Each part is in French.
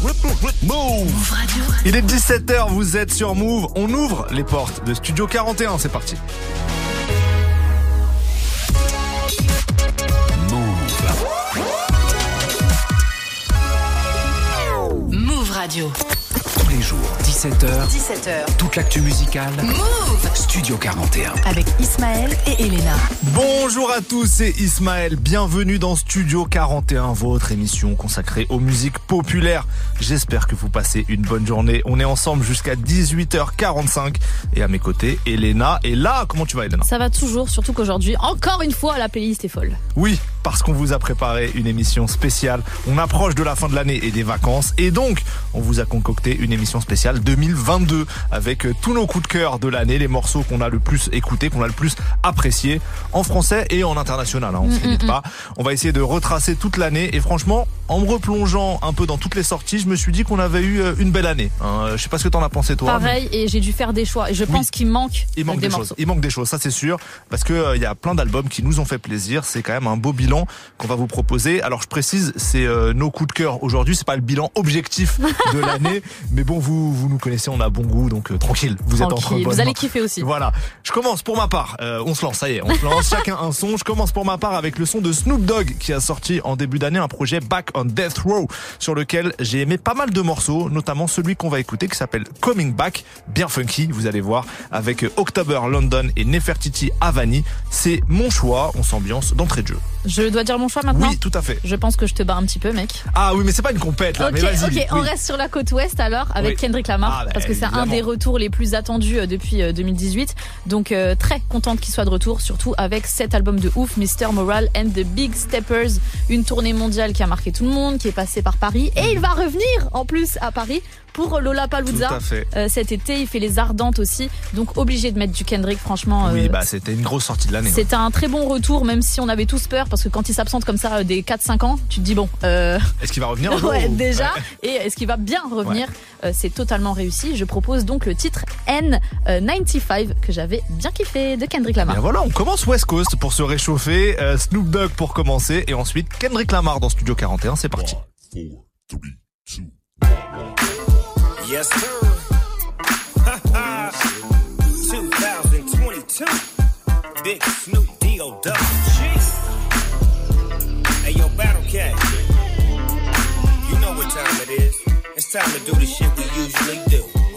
Move Radio. Il est 17h, vous êtes sur Move. On ouvre les portes de Studio 41, c'est parti. Move. Move Radio. Les jours, 17h. 17h. Toute l'actu musicale. Move Studio 41. Avec Ismaël et Elena. Bonjour à tous, c'est Ismaël. Bienvenue dans Studio 41, votre émission consacrée aux musiques populaires. J'espère que vous passez une bonne journée. On est ensemble jusqu'à 18h45. Et à mes côtés, Elena est là. Comment tu vas, Elena? Ça va toujours, surtout qu'aujourd'hui, encore une fois, la playlist est folle. Oui, parce qu'on vous a préparé une émission spéciale. On approche de la fin de l'année et des vacances. Et donc, on vous a concocté une émission spéciale 2022 avec euh, tous nos coups de cœur de l'année, les morceaux qu'on a le plus écoutés, qu'on a le plus appréciés en français et en international. Hein, on se limite pas. On va essayer de retracer toute l'année. Et franchement, en me replongeant un peu dans toutes les sorties, je me suis dit qu'on avait eu euh, une belle année. Hein, je sais pas ce que t'en as pensé toi. mais- Pareil, et j'ai dû faire des choix. Et je pense qu'il manque, il manque des, choses. morceaux. Il manque des choses, ça c'est sûr, parce que euh, y a plein d'albums qui nous ont fait plaisir. C'est quand même un beau bilan qu'on va vous proposer. Alors je précise, c'est euh, nos coups de cœur aujourd'hui. C'est pas le bilan objectif de l'année, mais bon, vous vous nous connaissez, on a bon goût, donc euh, tranquille. Vous êtes entre Tranquille, bonnes vous allez kiffer aussi. Voilà. Je commence pour ma part. Euh, on se lance, ça y est, on se lance. Chacun un son. Je commence pour ma part avec le son de Snoop Dogg qui a sorti en début d'année un projet Back on Death Row sur lequel j'ai aimé pas mal de morceaux, notamment celui qu'on va écouter qui s'appelle Coming Back, bien funky, vous allez voir, avec October London et Nefertiti Avani. C'est mon choix. On s'ambiance d'entrée de jeu. Je dois dire mon choix maintenant Oui, tout à fait. Je pense que je te bats un petit peu, mec. Ah oui, mais c'est pas une compète là. ok, mais ok, on reste sur la côte ouest alors avec Oui. Kendrick Lamar Ah, bah, parce que c'est un des retours les plus attendus euh, depuis euh, 2018. Donc euh, très contente qu'il soit de retour, surtout avec cet album de ouf, Mr. Moral and the Big Steppers, une tournée mondiale qui a marqué tout le monde, qui est passée par Paris et il va revenir en plus à Paris pour à fait. Euh, cet été, il fait les ardentes aussi, donc obligé de mettre du Kendrick. Franchement, Oui, euh, bah c'était une grosse sortie de l'année. c'était un très bon retour, même si on avait tous peur, parce que quand il s'absente comme ça euh, des 4-5 ans, tu te dis bon, euh, Est-ce qu'il va revenir ouais, ou- déjà, Ouais. et est-ce qu'il va bien revenir Euh, C'est totalement réussi. Je propose donc le titre N95 que j'avais bien kiffé de Kendrick Lamar. Bien voilà, on commence West Coast pour se réchauffer, euh, Snoop Dogg pour commencer, et ensuite Kendrick Lamar dans Studio 41, c'est parti. Yes, sir. 2022. Big Snoop D.O. Hey, yo, Battle Cat. You know what time it is. It's time to do the shit we usually do.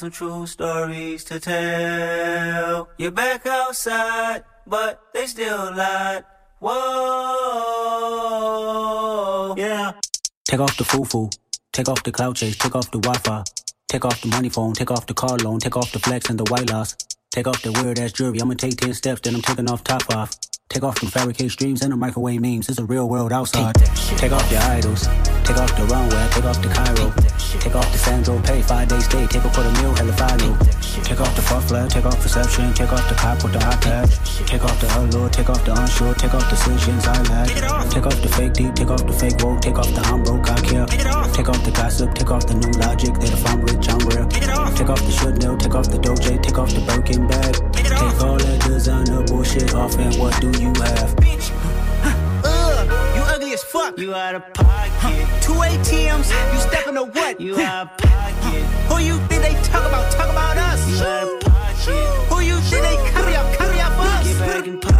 Some true stories to tell. You're back outside, but they still lied. Whoa, yeah. Take off the foo-foo, take off the cloud chase, take off the Wi-Fi, take off the money phone, take off the car loan, take off the flex and the white loss. Take off the weird ass jewelry, I'ma take 10 steps, then I'm taking off top off. Take off them fabricated streams and the microwave memes, it's a real world outside. Take off your idols, take off the runway, take off the Cairo. Take off the Sandro pay, five days stay, take a quarter meal, hella final. Take off the fuck flag, take off perception, take off the cop with the iPad. Take off the allure, take off the unsure, take off decisions I lack. Take off the fake deep, take off the fake woke, take off the I'm broke, I care. Take off the gossip, take off the new logic, that if I'm rich, I'm real. Take off the should know, take off the doje, take off the Birkin bag. Take all that designer bullshit off and what do you have? Ugh, you ugly as fuck. You out of pocket. Two ATMs, you stepping to what? You out of pocket. Who you think they talk about? Talk about us. You out of pocket. Who you think they carry up? Carry up us. Get back in pocket.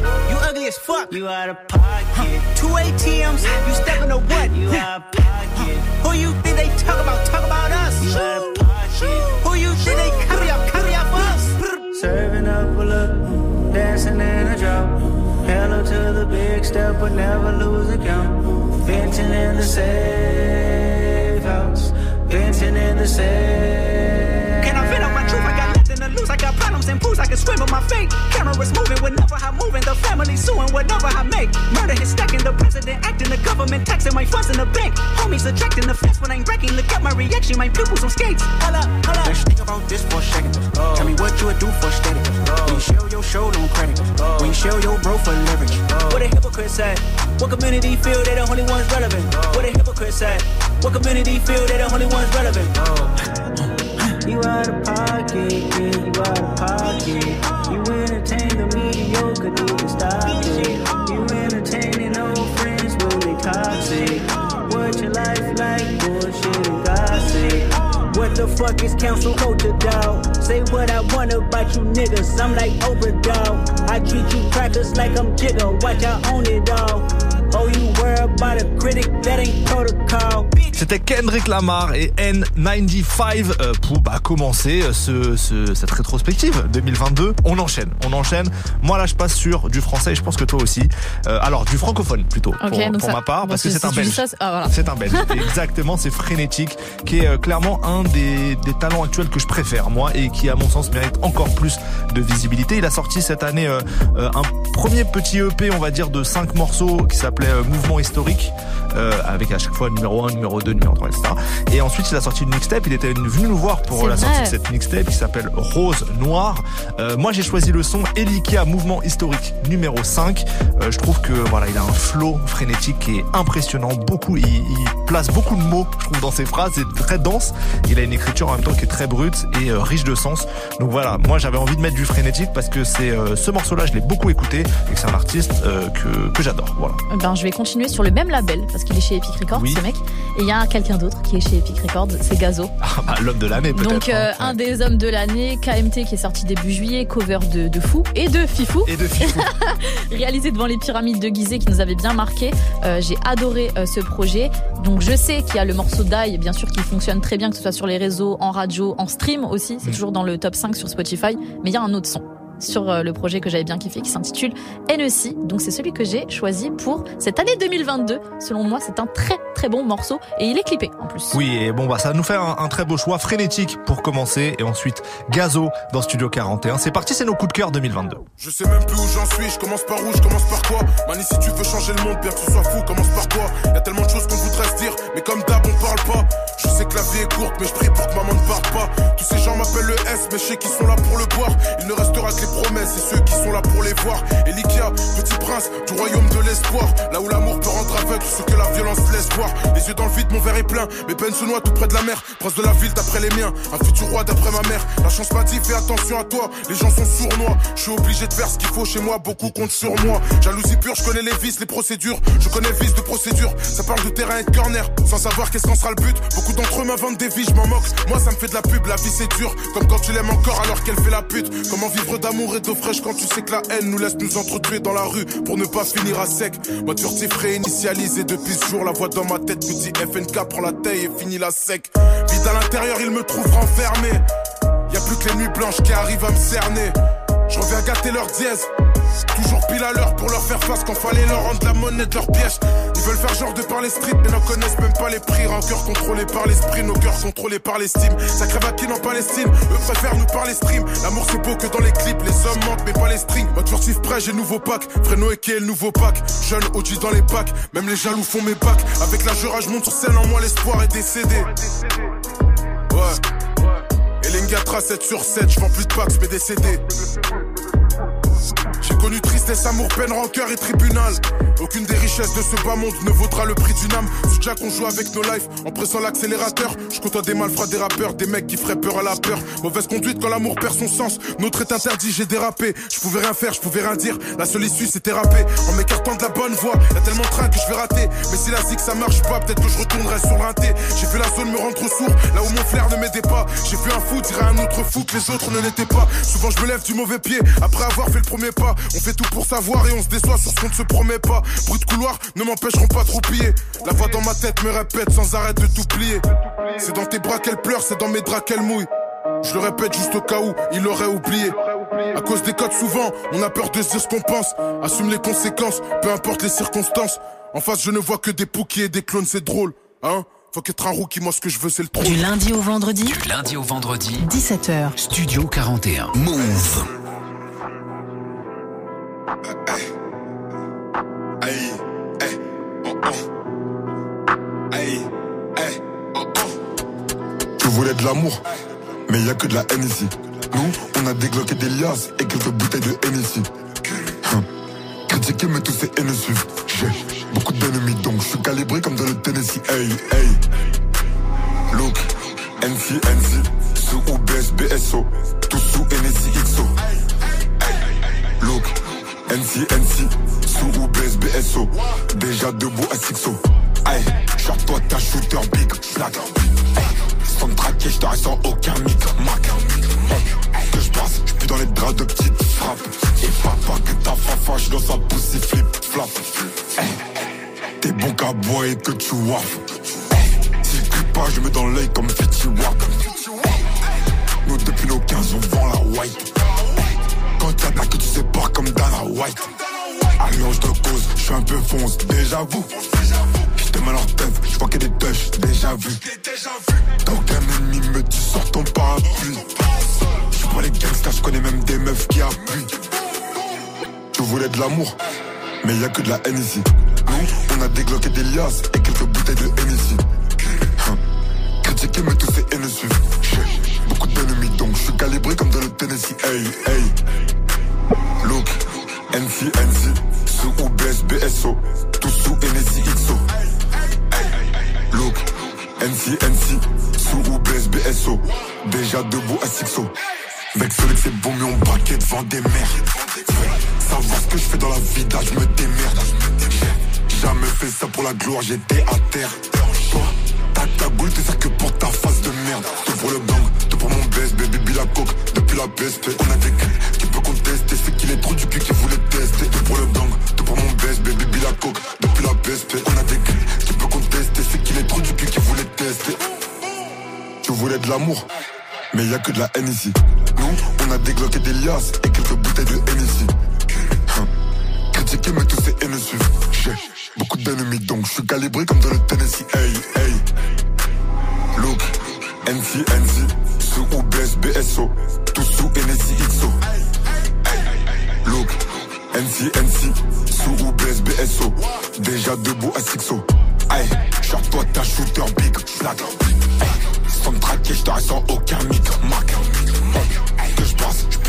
you ugly as fuck. You out of pocket. Two ATMs, you stepping to what? You out of pocket. Who you think they talk about? Talk about us. You out of pocket. Who you think they carry up? Carry up us. Serving up a look, dancing in a drop. Hello to the big step, but never lose a count. Venting in the safe house, venting in the safe. Can I vent out my truth? I got nothing to lose. I got problems and pools. I can swim with my fate. Cameras moving whenever I'm moving. The family suing whatever I make. Murder is stacking. The president acting. The government taxing my funds in the bank. Homies attracting the fence when I'm wrecking. Look at my reaction. My pupils on skates. Hold up. Let's think about this for a second. Tell me what you would do for steady. When you show your show, no credit. When you show your bro for leverage. What a hypocrite said. What community feel they the only ones relevant? What a hypocrite said. What community feel they the only ones relevant? Oh. You out of pocket, yeah, you out of pocket. You entertain the mediocre, need to stop it. You entertaining old friends when they toxic. What your life like, bullshit and gossip. What the fuck is council culture, dog? Say what I want about you niggas. I'm like Oprah, dog. I treat you crackers like I'm Jigga. Watch I own it all. Oh. C'était Kendrick Lamar et N95 euh, pour bah, commencer euh, ce, ce- cette rétrospective 2022. On enchaîne, on enchaîne. Moi là je passe sur du français et je pense que toi aussi. Euh, alors du francophone plutôt Ok, pour, donc pour ça- ma part parce que si- c'est un belge. ah, voilà. C'est un belge. Exactement, c'est frénétique qui est euh, clairement un des, des talents actuels que je préfère moi et qui à mon sens mérite encore plus de visibilité. Il a sorti cette année euh, euh, un premier petit EP on va dire de cinq morceaux qui s'appelait euh, Mouvement historique euh, avec à chaque fois numéro 1, numéro 2 de nuit entre etc. Et ensuite, il a sorti une mixtape. Il était venu nous voir pour la sortie de cette mixtape qui s'appelle Rose Noire. Euh, moi, j'ai choisi le son Elikia Mouvement Historique numéro 5. Euh, je trouve que voilà, il a un flow frénétique qui est impressionnant. Beaucoup, il, il place beaucoup de mots, je trouve, dans ses phrases. C'est très dense. Il a une écriture en même temps qui est très brute et euh, riche de sens. Donc voilà, moi, j'avais envie de mettre du frénétique parce que c'est euh, ce morceau-là, je l'ai beaucoup écouté et que c'est un artiste euh, que, que j'adore. Voilà. Ben, je vais continuer sur le même label parce qu'il est chez Epic Records, Oui. ce mec. Et il y a quelqu'un d'autre qui est chez Epic Records, c'est Gazo. Ah, bah, L'homme de l'année, peut-être. Donc euh, hein. un des hommes de l'année, KMT qui est sorti début juillet, cover de, de Fou et de Fifou, Et de Fifou. réalisé devant les pyramides de Gizeh qui nous avait bien marqué. Euh, J'ai adoré euh, ce projet. Donc je sais qu'il y a le morceau d'Aïe, bien sûr, qui fonctionne très bien, que ce soit sur les réseaux, en radio, en stream aussi. C'est Mm. toujours dans le top 5 sur Spotify. Mais il y a un autre son sur euh, le projet que j'avais bien kiffé qui s'intitule NEC. Donc c'est celui que j'ai choisi pour cette année 2022. Selon moi, c'est un très très bon morceau et il est clippé en plus. Oui, et bon, bah, ça nous fait un, un très beau choix frénétique pour commencer. Et ensuite, Gazo dans Studio 41. C'est parti, c'est nos coups de cœur 2022. Je sais même plus où j'en suis, je commence par où, je commence par quoi Mani si tu veux changer le monde, bien que tu sois fou, commence par quoi Y'a tellement de choses qu'on voudrait se dire, mais comme d'hab on parle pas Je sais que la vie est courte, mais je prie pour que maman ne parte pas Tous ces gens m'appellent le S, mais je sais qu'ils sont là pour le boire Il ne restera que les promesses et ceux qui sont là pour les voir. Elikia, petit prince du royaume de l'espoir. Là où l'amour peut rendre aveugle ce que la violence laisse voir. Les yeux dans le vide, mon verre est plein, mes peines se noient tout près de la mer. Prince de la ville d'après les miens, un futur roi d'après ma mère. La chance m'a dit fais attention à toi, les gens sont sournois. Je suis obligé de faire ce qu'il faut chez moi, beaucoup comptent sur moi. Jalousie pure, je connais les vices, les procédures. Je connais le vice de procédure, ça parle de terrain et de corner. Sans savoir qu'est-ce qu'en sera le but. Beaucoup d'entre eux m'inventent des vies, je m'en moque. Moi ça me fait de la pub, la vie c'est dur. Comme quand tu l'aimes encore alors qu'elle fait la pute. Comment vivre d'amour et d'eau fraîche quand tu sais que la haine nous laisse nous entretuer dans la rue Pour ne pas finir à sec Moi furtif réinitialisé depuis ce jour La voix dans ma tête me dit FNK prends la taille et finis la sec Vite à l'intérieur il me trouve renfermé y a plus que les nuits blanches qui arrivent à me cerner. Je reviens gâter leur dièse. Toujours pile à l'heure pour leur faire face quand fallait leur rendre la monnaie de leur piège. Ils veulent faire genre de par les mais n'en connaissent même pas les prix. Rancœur contrôlé par l'esprit, nos cœurs contrôlés par l'estime. Ça crève à en Palestine, eux préfèrent nous parler stream. L'amour c'est beau que dans les clips, les hommes mentent mais pas les strings. Mode furtif prêt, j'ai nouveau pack. Fréno et qui nouveau pack. Jeune OG dans les packs, même les jaloux font mes packs. Avec la jura, je monte sur scène en moi, l'espoir est décédé. Ouais. Et Lingatra 7 sur 7, je vends plus de packs mais. J'ai connu tristesse, amour, peine, rancœur et tribunal. Aucune des richesses de ce bas monde ne vaudra le prix d'une âme. Sous Jack, on joue avec nos lives en pressant l'accélérateur. Je côtoie des malfrats, des rappeurs, des mecs qui feraient peur à la peur. Mauvaise conduite quand l'amour perd son sens. Notre est interdit, j'ai dérapé. Je pouvais rien faire, je pouvais rien dire. La seule issue c'était rapper. En m'écartant de la bonne voie, y'a tellement de train que je vais rater. Mais si la zig ça marche pas, peut-être que je retournerai sur le rinté. J'ai vu la zone me rendre sourd, là où mon flair ne m'aidait pas. J'ai vu un fou dire à un autre fou que les autres ne l'étaient pas. Souvent je me lève du mauvais pied après avoir fait le premier pas. On fait tout pour savoir et on se déçoit sur ce qu'on ne se promet pas. Bruit de couloir ne m'empêcheront pas de roupiller. La voix dans ma tête me répète sans arrêt de tout plier. C'est dans tes bras qu'elle pleure, c'est dans mes draps qu'elle mouille. Je le répète juste au cas où il aurait oublié. À cause des codes, souvent, on a peur de se dire ce qu'on pense. Assume les conséquences, peu importe les circonstances. En face, je ne vois que des poukies et des clones, c'est drôle. Hein Faut qu'être un rookie, moi ce que je veux, c'est le trône. Du lundi au vendredi, Du lundi au vendredi, 17h. Studio 41. Move. Tu voulais de l'amour, mais y a que de la haine ici. Nous, on a dégloqué des liasses et quelques bouteilles de Hennessy. Hum. Critiquer, mais tous ces haines suivent. J'ai beaucoup d'ennemis, donc je suis calibré comme dans le Tennessee. Hey, hey. Look, NC, NC, sous OBS, BSO, tout sous Hennessy XO. Look, NC, NC, sous OBS, BSO, déjà debout à. Hey, genre toi t'as shooter big. Hey, sans traquer, je sans aucun mic, mac. Que je passe, je dans les draps de petites frappes. Et papa que ta fafa, je dans sa pussy flip, flap. T'es bon qu'à boire et que tu waffes. Si je pas, je mets dans l'œil comme Fitchy Wap. Nous depuis nos 15 on vend la white. Quand t'attaques, tu sais pas comme Dana White. Alliance de cause, je suis un peu fonce, déjà vu. J'étais mal en tête, je vois qu'il y a des touches, déjà vu. T'as aucun ennemi, mais tu sors ton parapluie. Je suis pas les gangsters, je connais même des meufs qui appuient. Tu voulais de l'amour, mais y a que de la haine ici. Nous, on a dégloqué des liasses et quelques bouteilles de Hennessy. Critiquer mais tous ces haines. Calibré comme dans le Tennessee. Hey, hey. Look, NC, NC, sous ou BS, BSO, tout sous NSI, XO. Look, NC, NC, sous ou BS, BSO, déjà debout à Sixo. Celui que c'est bon, mais on braquait devant des mers. Savoir ce que je fais dans la vie, là, je me démerde. Jamais fait ça pour la gloire, j'étais à terre. Toi, t'as ta boule, t'es ça que pour ta face de merde. Tout le bang, tout pour mon baisse, baby, baby, la coque. Depuis la PSP, on a gars qui peut contester. C'est qu'il est trop du cul qui voulait tester. Tout pour le bang, tout pour mon baisse, baby, baby, la coque. Depuis la PSP, on a gars qui peut contester. C'est qu'il est trop du cul qui voulait tester. Tu voulais de l'amour, mais y a que de la haine ici. Nous, on a et des liasses et quelques bouteilles de Hennessy. Hein. Critiquer mais tous ces haines suivent. J'ai beaucoup d'ennemis donc je suis calibré comme dans le Tennessee. Hey, hey. Look, NC, NC, sous ou BS, BSO, tout sous Hennessy XO. Look, NC, NC, sous ou BS, BSO, déjà debout à Sixo. Aïe, genre toi t'as shooter big. Hey, sans traquer, je t'arrête sans aucun mythe, Mac.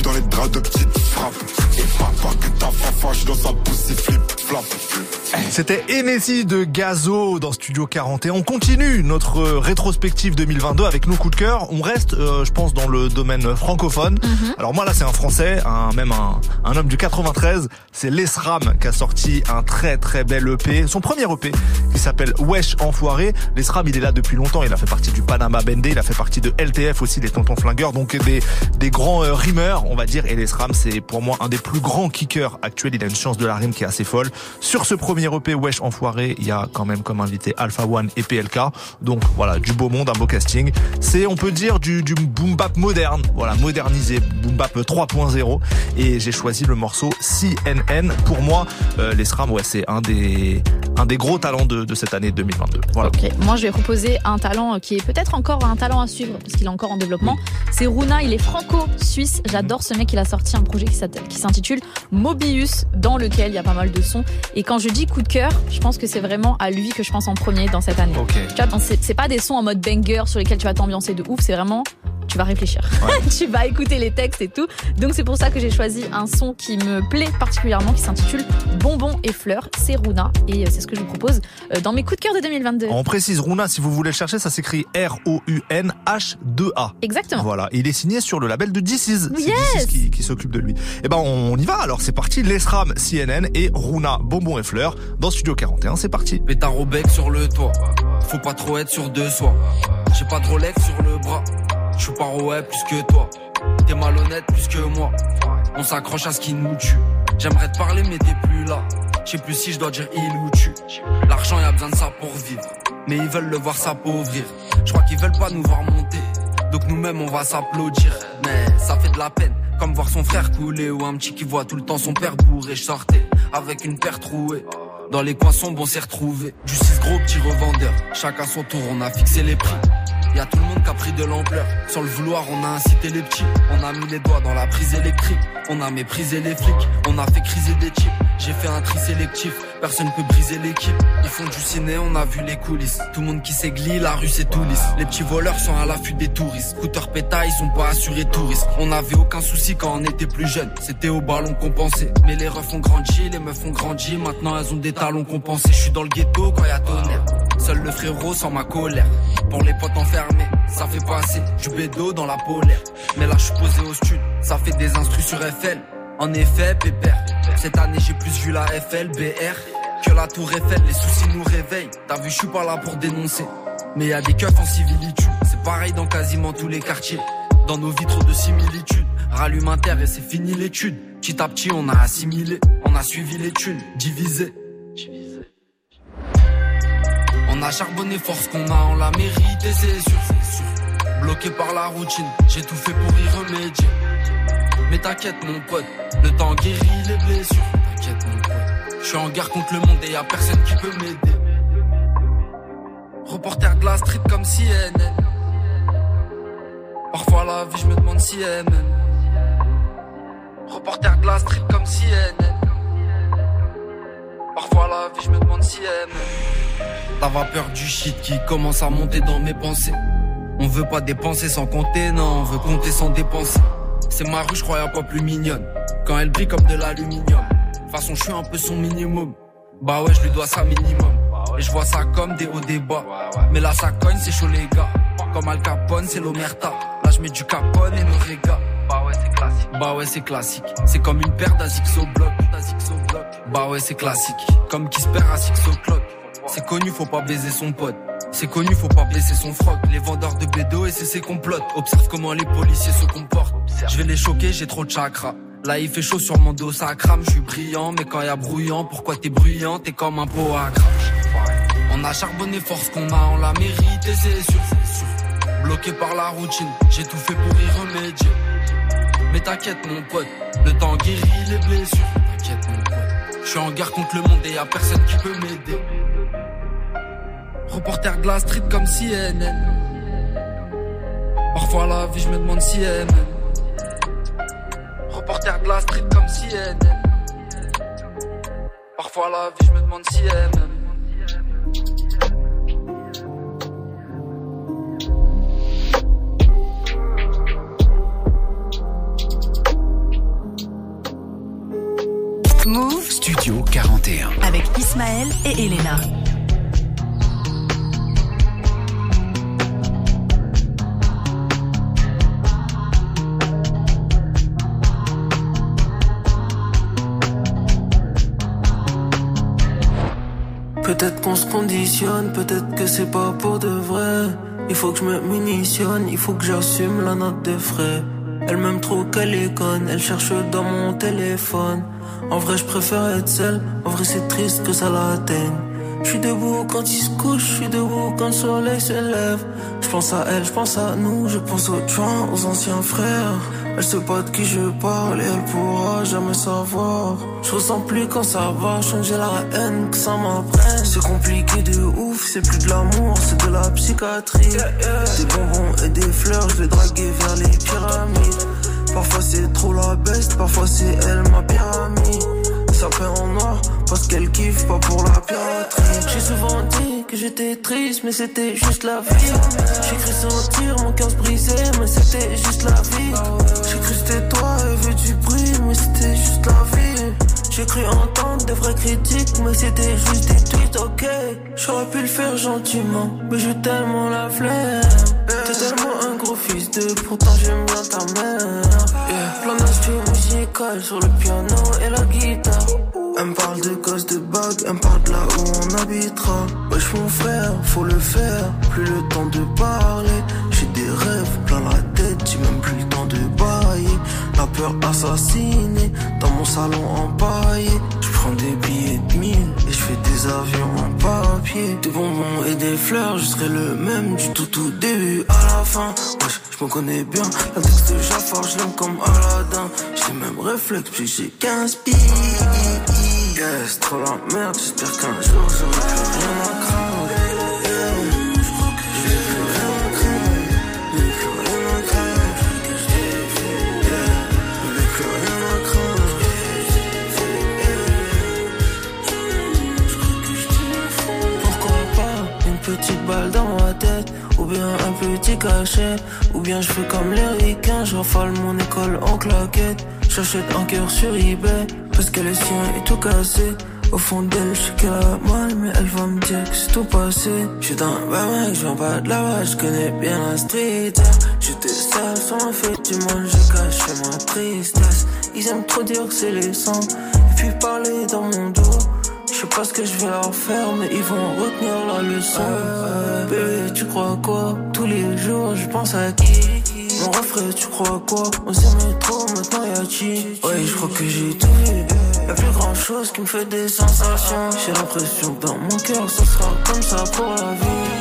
Plus dans les draps de petites frappes. Et papa que ta fafa, je suis dans sa poussée flip, flap. C'était Hennessy de Gazo dans Studio 41. On continue notre euh, rétrospective 2022 avec nos coups de cœur. On reste, euh, je pense, dans le domaine francophone. Alors moi là, c'est un Français, un, même un, un homme du 93. C'est l'Esram qui a sorti un très très bel EP, son premier EP, qui s'appelle Wesh Enfoiré. L'Esram, il est là depuis longtemps. Il a fait partie du Panama Bendé, il a fait partie de LTF aussi, les Tontons Flingueurs, donc des des grands euh, rimeurs, on va dire. Et l'Esram, c'est pour moi un des plus grands kickers actuels. Il a une chance de la rime qui est assez folle. Sur ce premier EP Wesh Enfoiré, il y a quand même comme invité Alpha One et PLK. Donc voilà, du beau monde, un beau casting. C'est, on peut dire, du, du boom bap moderne. Voilà, modernisé, boom bap 3.0. Et j'ai choisi le morceau CNN. Pour moi, euh, les SRAM, ouais, c'est un des, un des gros talents de, de cette année 2022. Voilà. Moi je vais proposer un talent qui est peut-être encore un talent à suivre parce qu'il est encore en développement. C'est Runa, il est franco-suisse. J'adore ce mec, il a sorti un projet qui s'intitule Mobius, dans lequel il y a pas mal de sons. Et quand je dis coup de cœur, je pense que c'est vraiment à lui que je pense en premier dans cette année. Ok. Tu vois, c'est pas des sons en mode banger sur lesquels tu vas t'ambiancer de ouf, c'est vraiment tu vas réfléchir. tu vas écouter les textes et tout. Donc c'est pour ça que j'ai choisi un son qui me plaît particulièrement qui s'intitule Bonbons et fleurs. C'est Runa et euh, c'est ce que je vous propose euh, dans mes coups de cœur de 2022. On précise, Runa, si vous voulez le chercher, ça s'écrit R-O-U-N-H-2-A. Exactement. Voilà. Il est signé sur le label de DC's. C'est Yes qui, qui s'occupe de lui. Eh ben, on y va. Alors, c'est parti. Lesram, CNN et Runa, Bonbons et Fleurs dans Studio 41. C'est parti. Pétard au bec sur le toit. Faut pas trop être sûr de soi. J'ai pas de Rolex sur le bras. Je suis pas ouais plus que toi. T'es malhonnête plus que moi. On s'accroche à ce qui nous tue. J'aimerais te parler mais t'es plus là. Je sais plus si je dois dire il ou tu. L'argent y a besoin de ça pour vivre. Mais ils veulent le voir s'appauvrir. Je crois qu'ils veulent pas nous voir monter. Donc nous-mêmes on va s'applaudir. Mais ça fait de la peine. Comme voir son frère couler ou un petit qui voit tout le temps son père bourré. Je sortais avec une paire trouée. Dans les coins sombres, on s'est retrouvés. Du 6 gros petits revendeurs. Chacun son tour, on a fixé les prix. Y a tout le monde qui a pris de l'ampleur. Sans le vouloir, on a incité les petits. On a mis les doigts dans la prise électrique. On a méprisé les flics. On a fait criser des types. J'ai fait un tri sélectif. Personne peut briser l'équipe. Ils font du ciné, on a vu les coulisses. Tout le monde qui s'églie, la rue c'est tout lisse. Les petits voleurs sont à l'affût des touristes. Scooter péta, ils sont pas assurés touristes. On avait aucun souci quand on était plus jeune. C'était au ballon pensait. Mais les refs ont grandi, les meufs ont grandi. Maintenant elles ont des talons compensés. Je suis dans le ghetto quand y a tonnerre. Seul le frérot sans ma colère. Pour les potes ça fait passer du bédo dans la polaire. Mais là je suis posé au stud, ça fait des instrus sur FL. En effet, pépère. Cette année j'ai plus vu la FL, BR. Que la tour Eiffel, les soucis nous réveillent. T'as vu, je suis pas là pour dénoncer. Mais y a des keufs en civilitude. C'est pareil dans quasiment tous les quartiers. Dans nos vies, trop de similitudes. Rallume un et c'est fini l'étude. Petit à petit, on a assimilé. On a suivi thunes, divisé. On a charbonné force qu'on a, on l'a mérité, c'est sûr, sûr. Bloqué par la routine, j'ai tout fait pour y remédier. Mais t'inquiète mon pote, le temps guérit les blessures. T'inquiète mon pote, je suis en guerre contre le monde et y a personne qui peut m'aider. Reporter de la street comme CNN. Parfois la vie je me demande si elle m'aime. Reporter de la street comme CNN. Parfois la vie je me demande si elle m'aime. La vapeur du shit qui commence à monter dans mes pensées. On veut pas dépenser sans compter, non, on veut compter sans dépenser. C'est ma rue, je crois, y'a pas plus mignonne. Quand elle brille comme de l'aluminium. De toute façon, je suis un peu son minimum. Bah ouais, je lui dois ça minimum. Et je vois ça comme des hauts débats. Mais là, ça cogne, c'est chaud, les gars. Comme Al Capone, c'est l'Omerta. Là, je mets du Capone et nos régas. Bah ouais, c'est classique. Bah ouais, c'est classique. C'est comme une paire d'Azix au bloc. Bah ouais, c'est classique. Comme qui se perd à Six au clock. C'est connu, faut pas baiser son pote. C'est connu, faut pas blesser son froc. Les vendeurs de bédo et c'est ses complotes. Observe comment les policiers se comportent. Je vais les choquer, j'ai trop de chakra. Là il fait chaud sur mon dos, ça crame, je suis brillant, mais quand y a brouillant, pourquoi t'es bruyant, t'es comme un pot à crache. On a charbonné force qu'on a, on l'a mérité, c'est sûr. Bloqué par la routine, j'ai tout fait pour y remédier. Mais t'inquiète mon pote, le temps guérit les blessures. T'inquiète mon pote, je suis en guerre contre le monde et y a personne qui peut m'aider. Reporter de la street comme CNN. Parfois la vie je me demande si elle m'aime. Reporter de la street comme CNN. Parfois la vie je me demande si elle m'aime. Move Studio 41. avec Ismaël et Elena. Qu'on se conditionne, peut-être que c'est pas pour de vrai. Il faut que je me munitionne, il faut que j'assume la note de frais. Elle m'aime trop qu'elle est elle cherche dans mon téléphone. En vrai, je préfère être seule, en vrai, c'est triste que ça l'atteigne. Je suis debout quand il se couche, je suis debout quand le soleil se lève. Je pense à elle, je pense à nous, je pense aux gens, aux anciens frères. Elle sait pas de qui je parle et elle pourra jamais savoir. Je ressens plus quand ça va, changer la haine que ça m'apprenne. C'est compliqué de ouf, c'est plus de l'amour, c'est de la psychiatrie. Des bonbons et des fleurs, je vais draguer vers les pyramides. Parfois c'est trop la best, parfois c'est elle ma pyramide. Ça peint en noir parce qu'elle kiffe pas pour la piraterie. J'ai souvent dit que j'étais triste, mais c'était juste la vie. J'ai cru sentir mon cœur se briser, mais c'était juste la vie. J'ai cru c'était toi et vu du bruit, mais c'était juste la vie. J'ai cru entendre des vraies critiques, mais c'était juste des tweets, ok. J'aurais pu le faire gentiment, mais j'ai tellement la flemme. T'es tellement un gros fils de, pourtant j'aime bien ta mère. Yeah. Sur le piano et la guitare. Elle me parle de gosses de bagues, elle me parle de là où on habitera. Wesh mon frère, faut le faire, plus le temps de parler. J'ai des rêves plein la tête, j'ai même plus le temps de bailler. La peur assassinée, dans mon salon empaillé. Je prends des billets de mille et je fais des avions en papier. Des bonbons et des fleurs, je serai le même du tout tout début à la fin. Wesh, je me connais bien, la texte de Jafar, je l'aime comme Aladdin. J'ai les mêmes réflexes, puis j'ai 15 billes. Yes, trop la merde, j'espère qu'un jour j'aurai plus rien dans ma tête ou bien un petit cachet Ou bien je fais comme les ricains, je rafale mon école en claquette J'achète un cœur sur eBay Parce que le sien est tout cassé. Au fond d'elle, je sais qu'elle a mal Mais elle va me dire que c'est tout passé. J'suis dans un mec, je viens pas de là-bas Je connais bien la street. J'étais seul sur ma fête du monde J'ai caché ma tristesse. Ils aiment trop dire que c'est les sangs Et puis parler dans mon dos. je sais pas ce que je vais leur faire, mais ils vont retenir la leçon. Bébé, tu crois quoi? Tous les jours, je pense à qui? Mon refrain, tu crois quoi? On s'aimait trop, maintenant y'a qui Ouais, je crois que j'ai tout vu. Y'a plus grand chose qui me fait des sensations. J'ai l'impression que dans mon cœur, ce sera comme ça pour la vie.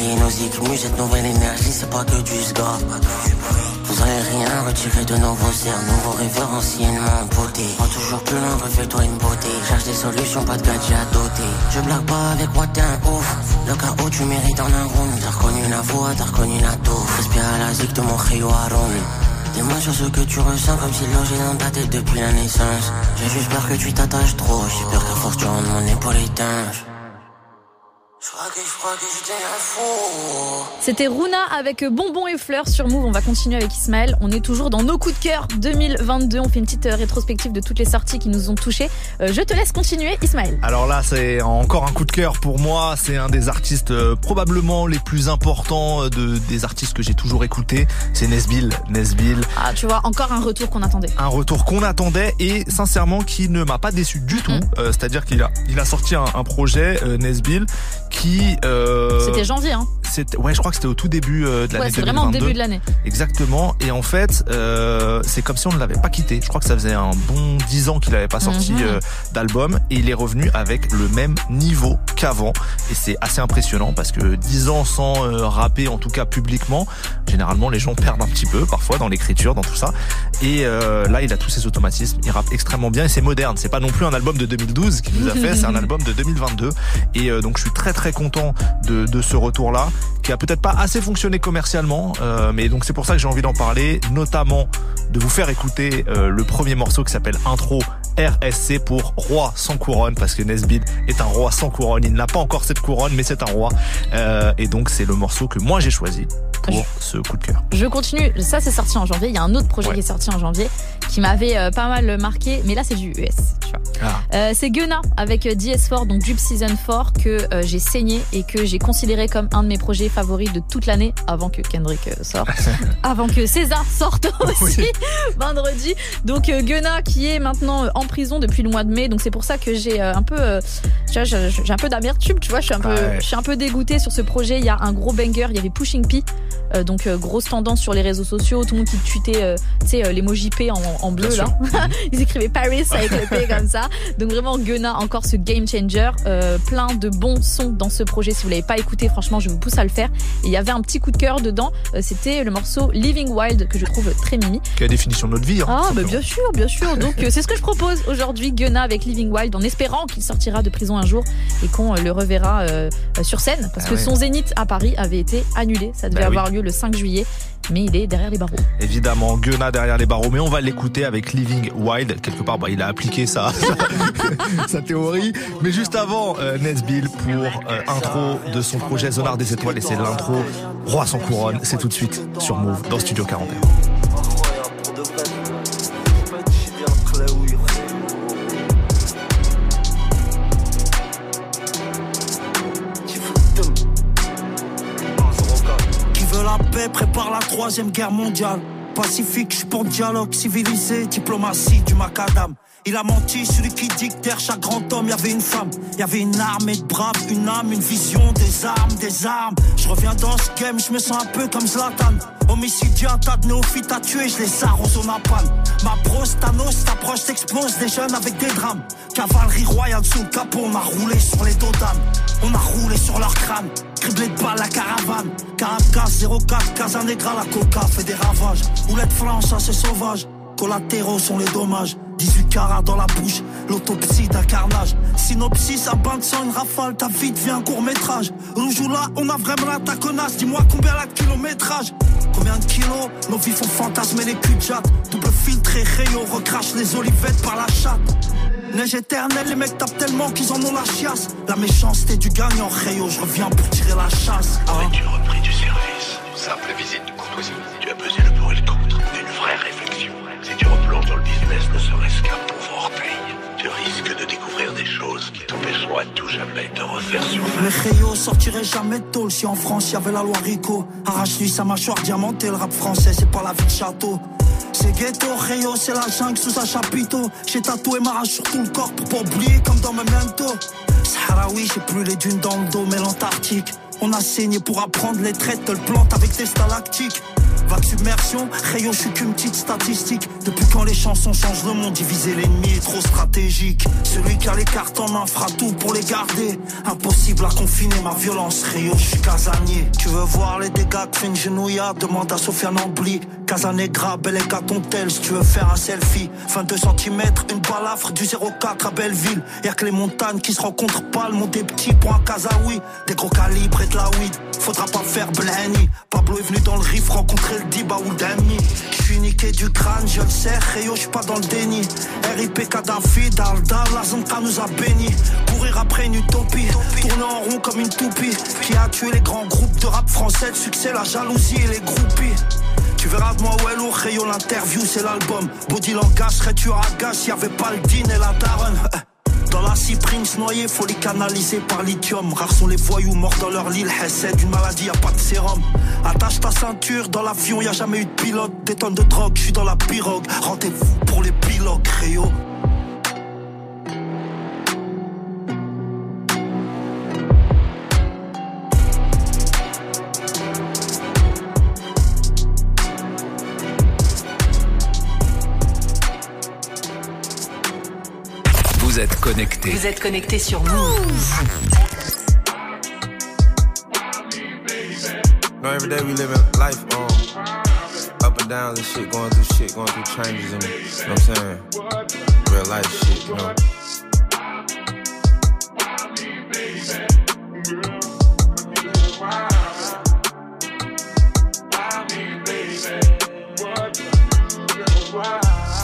Briller nos écus, cette nouvelle énergie, c'est pas que du sga. Vous rien retiré de nos veaux cerfs, nouveau référentiellement beauté. Prends toujours plus loin, refais-toi une beauté. Cherche des solutions, pas de gadget à doter. Je blague pas avec moi, t'es un ouf. Le chaos, tu mérites en un round. T'as reconnu la voix, t'as reconnu la touffe. Respire à la zik de mon rio. Dis-moi sur ce que tu ressens comme si logé dans ta tête depuis la naissance. J'ai juste peur que tu t'attaches trop. J'ai peur qu'à force tu rendes mon épaule étanche. C'était Runa avec Bonbons et Fleurs sur Move. On va continuer avec Ismaël. On est toujours dans nos coups de cœur 2022. On fait une petite euh, rétrospective de toutes les sorties qui nous ont touchés. Euh, je te laisse continuer, Ismaël. Alors là, c'est encore un coup de cœur pour moi. C'est un des artistes euh, probablement les plus importants de, des artistes que j'ai toujours écoutés. C'est Nesbill. Nesbill. Ah, tu vois, encore un retour qu'on attendait. Un retour qu'on attendait et sincèrement qui ne m'a pas déçu du tout. Euh, C'est-à-dire qu'il a, il a sorti un, un projet, euh, Nesbill, qui... euh, C'était janvier, hein. C'était- ouais, je crois que c'était au tout début euh, de l'année Ouais, c'est vraiment au 2022. début de l'année. Exactement. Et en fait, euh, c'est comme si on ne l'avait pas quitté. Je crois que ça faisait un bon 10 ans qu'il n'avait pas sorti Mhm. euh, d'album et il est revenu avec le même niveau qu'avant. Et c'est assez impressionnant parce que 10 ans sans euh, rapper, en tout cas publiquement, généralement les gens perdent un petit peu parfois dans l'écriture, dans tout ça. Et là, il a tous ses automatismes. Il rappe extrêmement bien et c'est moderne. C'est pas non plus un album de 2012 qu'il nous a fait, c'est un album de 2022. Et donc je suis très très content de, de ce retour-là, qui a peut-être pas assez fonctionné commercialement, euh, mais donc c'est pour ça que j'ai envie d'en parler, notamment de vous faire écouter euh, le premier morceau qui s'appelle Intro RSC pour Roi sans couronne, parce que Nesbill est un roi sans couronne. Il n'a pas encore cette couronne, mais c'est un roi. Euh, et donc c'est le morceau que moi j'ai choisi pour ce coup de cœur. Je continue. Ça, c'est sorti en janvier. Il y a un autre projet qui est sorti en janvier qui m'avait euh, pas mal marqué. Mais là, c'est du US. Tu vois. Ah. Euh, c'est Gunna avec euh, DS4, donc Jupe Season 4, que euh, j'ai saigné et que j'ai considéré comme un de mes projets favoris de toute l'année avant que Kendrick sorte. avant que César sorte aussi vendredi. Donc Gunna qui est maintenant en prison depuis le mois de mai. Donc c'est pour ça que j'ai un peu, j'ai un peu d'amertume. Tu vois, je suis un peu, Ouais. je suis un peu dégoûtée sur ce projet. Il y a un gros banger. Il y avait Pushing P, euh, donc euh, grosse tendance sur les réseaux sociaux. Tout le monde qui tweetait, euh, tu sais, euh, l'emoji P en, en bleu Bien là. Ils écrivaient Paris avec le P comme ça. Donc vraiment Gunna encore ce game changer. Plein de bons sons dans ce projet. Si vous l'avez pas écouté, franchement, je vous pousse à le faire. Et il y avait un petit coup de cœur dedans. C'était le morceau Living Wild que je trouve très mimi. Qui est la définition de notre vie. hein, Ah, bah bien sûr, bien sûr. Donc, c'est ce que je propose aujourd'hui, Gunna avec Living Wild, en espérant qu'il sortira de prison un jour et qu'on le reverra sur scène. Parce Ah que ouais. son zénith à Paris avait été annulé. Ça devait Bah oui. Lieu le 5 juillet, mais il est derrière les barreaux. Évidemment, Gunna derrière les barreaux, mais on va l'écouter avec Living Wild. Quelque part, bah, il a appliqué sa, sa théorie. Mais juste avant, euh, Nesbill pour euh, intro de son projet Zonar des étoiles, et c'est l'intro Roi sans couronne. C'est tout de suite sur Move dans Studio 41. Paix prépare la troisième guerre mondiale. Pacifique, je pour dialogue civilisé, diplomatie du macadam. Il a menti, celui qui derrière chaque grand homme, y avait une femme. Y avait une armée de braves, une âme, une vision, des armes, des armes. Je reviens dans ce game, je me sens un peu comme Zlatan. Homicidia, tas de néophytes à tuer, je les arrose au napalm. Ma brosse, Thanos, s'approche, s'explose, des jeunes avec des drames. Cavalerie royale sous le capot, on a roulé sur les dos d'âne. On a roulé sur leur crâne, criblé de balles la caravane. Caracas 04, Casanegra, la coca fait des ravages. Houlette flanche, ça c'est sauvage. Collatéraux sont les dommages. 18 carats dans la bouche, l'autopsie d'un carnage. Synopsis, un bain de sang, une rafale, ta vie devient un court métrage. Rouge ou là, on a vraiment la taconasse. Dis-moi combien la kilométrage Combien de kilos Nos vies font fantasmer les culs de. Double filtré, rayon, recrache les olivettes par la chatte. Neige éternelle, les mecs tapent tellement qu'ils en ont la chiasse. La méchanceté du gagnant, Rayo, je reviens pour tirer la chasse. hein. Aurais-tu repris du service? Simple visite de courtoisie. Tu as pesé le pour et le contre. Une vraie réflexion. Si tu replonges dans le business, ne serait-ce qu'un pauvre orteil, tu risques de découvrir des choses qui t'empêcheront à tout jamais de refaire surface. Mais Rayo sortirait jamais de tôle si en France y avait la loi Rico. Arrache-lui sa mâchoire diamantée, le rap français c'est pas la vie de château. C'est ghetto, Rayo, c'est la jungle sous un chapiteau. J'ai tatoué ma rage sur tout le corps pour pas oublier comme dans Memento. Saharaoui, j'ai plus les dunes dans le dos, mais l'Antarctique. On a saigné pour apprendre les traites, te le plante avec tes stalactiques. Vague submersion, Rayo, je suis qu'une petite statistique. Depuis quand les chansons changent le monde, diviser l'ennemi est trop stratégique. Celui qui a les cartes en main fera tout pour les garder. Impossible à confiner ma violence, Rayo, je suis casanier. Tu veux voir les dégâts que fait une Demande à Sofiane Ambly. Casanegra, bel tel si tu veux faire un selfie. 22 cm, une balafre du 04 à Belleville. Y'a que les montagnes qui se rencontrent pas, le monde est petit pour un Kazaoui. Des gros calibres et de la weed, faudra pas faire Blenny. Pablo est venu dans le riff le Diba ou le Demi. Je suis niqué du crâne, je le sais, Rayo, je suis pas dans le déni. RIP Kadhafi, Daldal, la Zonka nous a bénis. Courir après une utopie, tourner en rond comme une toupie. Qui a tué les grands groupes de rap français, le succès, la jalousie et les groupies. Tu verras de moi lourd, Rayo l'interview c'est l'album Body langage serait tu agace, y'avait pas le din et la daronne Dans la cyprine noyée, faut les canaliser par lithium. Rares sont les voyous morts dans leur lit, c'est d'une maladie, y a pas de sérum. Attache ta ceinture, dans l'avion y a jamais eu de pilote. Des tonnes de drogue, je suis dans la pirogue. Rendez-vous pour les pilotes, Rayo êtes connecté. Vous êtes connecté sur Move. No, every day we living life um, up and down and shit, going through shit, going through changes and you know what I'm saying? Real life shit, you know.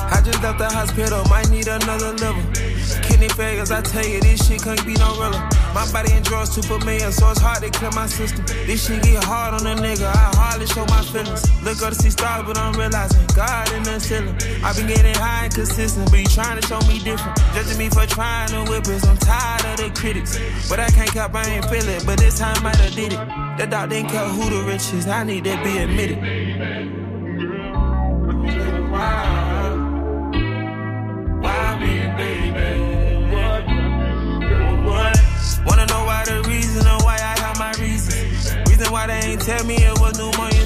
I just left the hospital, might need another liver. Kidney failures, I tell you, this shit can't be no realer. My body in drawers too familiar, so it's hard to clear my system. This shit get hard on a nigga, I hardly show my feelings. Look up to see stars, but I'm realizing God in the ceiling. i been getting high and consistent, but you trying to show me different. Judging me for trying to whip it, I'm tired of the critics. But I can't cap, I ain't feel it, but this time I done did it. The dog didn't care who the rich is, I need that be admitted. Me, baby? What? What? Wanna know why the reason or why I have my reasons? Reason why they ain't tell me it was pneumonia season.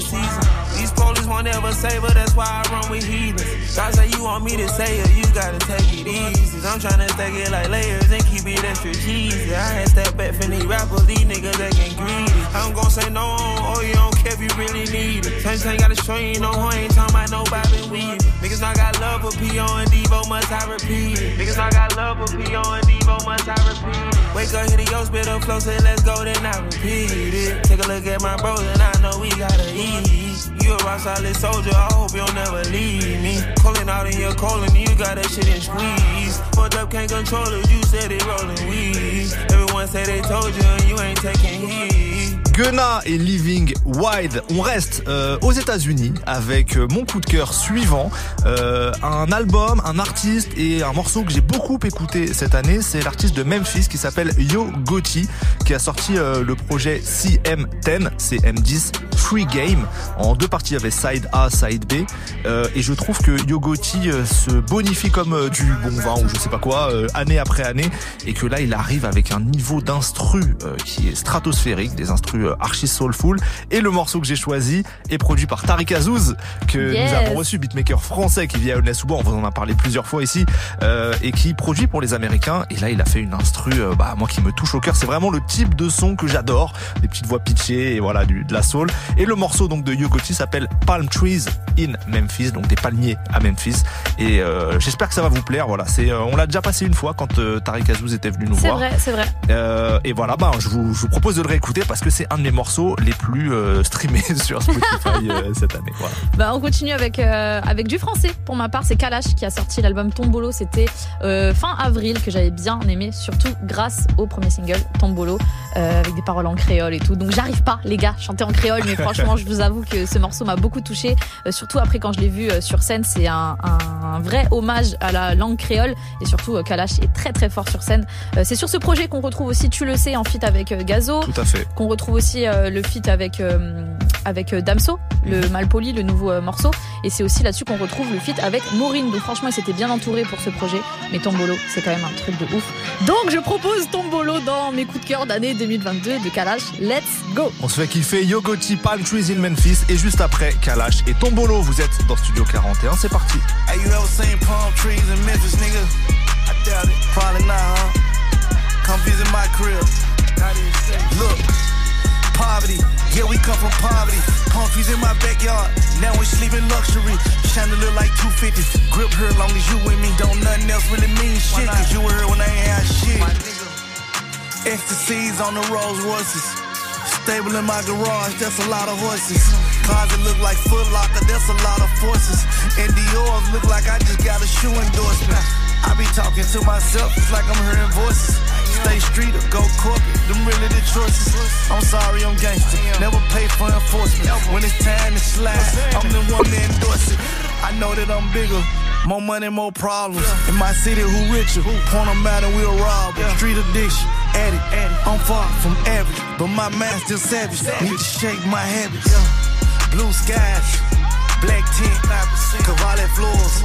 Won't ever save her, that's why I run with heathens. God say you want me to say it, you gotta take it easy. I'm tryna stack it like layers and keep it extra cheesy. I had step back from these rappers, these niggas acting greedy. I'm gon' say no, oh you don't care if you really need it. Same thing gotta show you no, I ain't talking about no Bobby Weaving. Niggas not got love for P.O. and Devo, must I repeat it? Niggas not got love for P.O. and Devo, must I repeat it? Wake up, hit the yo, spit up, flow, say let's go, then I repeat it. Take a look at my bros and I know we gotta eat. You a rock solid soldier, I hope you'll never leave me. Calling out in your calling, you got that shit in squeeze. Fucked up, can't control it, you said it rolling weed. Everyone say they told you, and you ain't taking heed. Gunna et Living Wide. On reste euh, aux États-Unis avec euh, mon coup de cœur suivant, Euh, un album, un artiste et un morceau que j'ai beaucoup écouté cette année. C'est l'artiste de Memphis qui s'appelle Yo Gotti, qui a sorti euh, le projet CM10, CM10 Free Game. En deux parties, il y Side A, Side B. Et je trouve que Yo Gotti se bonifie comme du bon vin ou je sais pas quoi, année après année, et que là, il arrive avec un niveau d'instru qui est stratosphérique, des instrus archi soulful. Et le morceau que j'ai choisi est produit par Tariq Azouz, que Yes. nous avons reçu, beatmaker français qui vit à Aulnay-sous-Bois, on vous en a parlé plusieurs fois ici, euh, et qui produit pour les Américains. Et là, il a fait une instru, euh, bah, moi qui me touche au cœur. C'est vraiment le type de son que j'adore, des petites voix pitchées et voilà, du, de la soul. Et le morceau donc de Yo Gotti s'appelle Palm Trees in Memphis, donc des palmiers à Memphis. Et euh, j'espère que ça va vous plaire. Voilà, c'est, euh, on l'a déjà passé une fois quand euh, Tariq Azouz était venu nous C'est voir. vrai, c'est vrai. Euh, et voilà, bah, je, vous, je vous propose de le réécouter parce que c'est un de mes morceaux les plus euh, streamés sur Spotify euh, cette année. Voilà. Bah, on continue avec, euh, avec du français. Pour ma part, c'est Kalash qui a sorti l'album Tombolo. C'était euh, fin avril que j'avais bien aimé, surtout grâce au premier single Tombolo, euh, avec des paroles en créole et tout. Donc j'arrive pas, les gars, chanter en créole, mais franchement, je vous avoue que ce morceau m'a beaucoup touché. Euh, surtout après quand je l'ai vu euh, sur scène, c'est un, un vrai hommage à la langue créole et surtout Kalash est très très fort sur scène. Euh, c'est sur ce projet qu'on retrouve aussi Tu le sais en feat avec Gazo. Tout à fait. Qu'on retrouve aussi euh, le feat avec euh, avec euh, Damso, le Malpoli, le nouveau euh, morceau. Et c'est aussi là-dessus qu'on retrouve le feat avec Maureen. Donc franchement, ils s'étaient bien entourés pour ce projet. Mais Tombolo, c'est quand même un truc de ouf. Donc je propose Tombolo dans mes coups de cœur d'année 2022 de Kalash. Let's go On se fait kiffer Yogoti Palm Trees in Memphis et juste après Kalash et Tombolo. Vous êtes dans Studio 41, c'est parti. Hey, you ever seen palm trees in Memphis, nigga? I doubt it. Probably not, huh? Come visit my crib. Look, poverty. Yeah, we come from poverty. Palm trees in my backyard. Now we sleep in luxury. Chandelier like 250. Grip her long as you with me. Don't nothing else really mean shit. Cause you were here when I ain't had shit. Ecstasies on the Rolls Royces. Stable in my garage, that's a lot of horses. Cars that look like Foot Locker, that's a lot of forces. And Dior's look like I just got a shoe endorsement. I be talking to myself, it's like I'm hearing voices. Stay street or go corporate, them really the choices. I'm sorry, I'm gangster. Never pay for enforcement. When it's time to slide, I'm the one to endorse it. I know that I'm bigger. More money, more problems. In my city, who richer? Who point them out and we'll rob rob 'em. Street addiction, addict. I'm far from average, but my mind still savage. Need to shake my habits. Blue skies, black tint, Cavalli floors,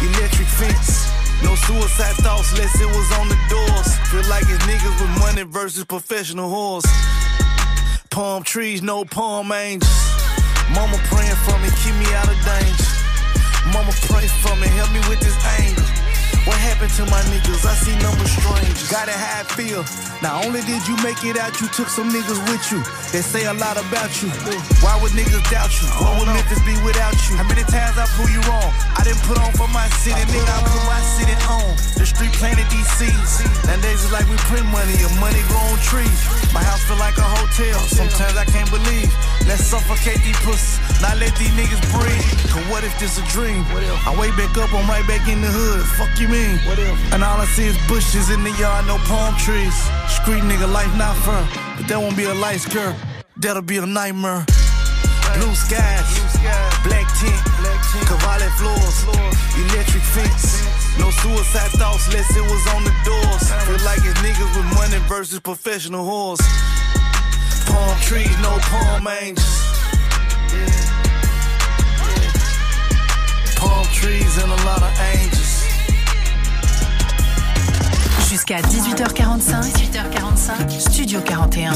electric fence. No suicide thoughts unless it was on the doors. Feel like it's niggas with money versus professional whores. Palm trees, no palm angels. Mama praying for me, keep me out of danger. Mama pray for me, help me with this anger. What happened to my niggas? I see numbers strangers. Got it how I feel. Not only did you make it out, you took some niggas with you. They say a lot about you. Why would niggas doubt you? What would Memphis be without you? How many times I prove you wrong? I didn't put on for my city, nigga. I put my city on. The street planted these seeds. Nowadays it's like we print money, a money grown trees. My house feel like a hotel. Sometimes I can't believe. Let's suffocate these pussies. Not let these niggas breathe. Cause what if this a dream? I wake back up, I'm right back in the hood. Fuck you mean? And all I see is bushes in the yard, no palm trees. Street nigga life not fair. But that won't be a light skirt. That'll be a nightmare. Blue skies, black tint, Cavalli floors, electric fence. No suicide thoughts unless it was on the doors. Feel like it's niggas with money versus professional whores. Palm trees, no palm angels. Palm trees and a lot of angels. Jusqu'à 18h45. 18h45. Studio 41.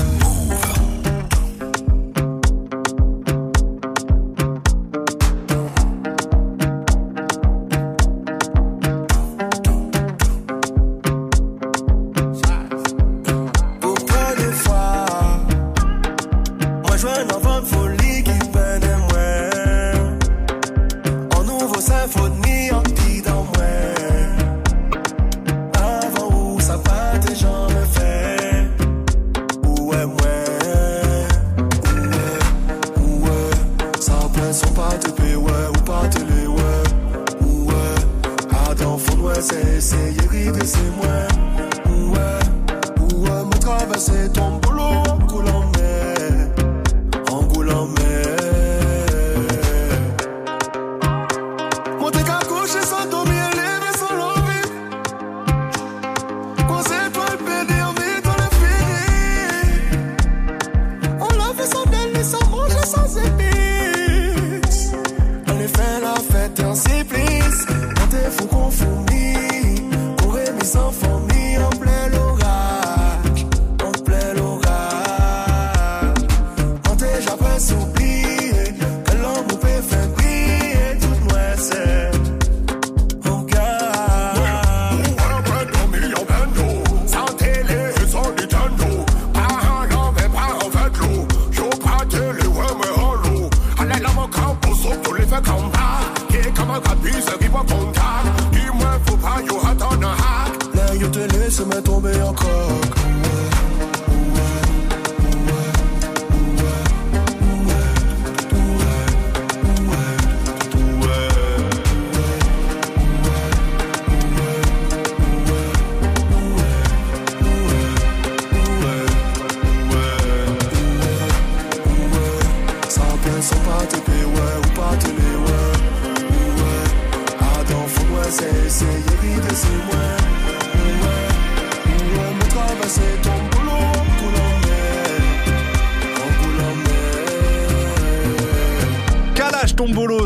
Sans bien,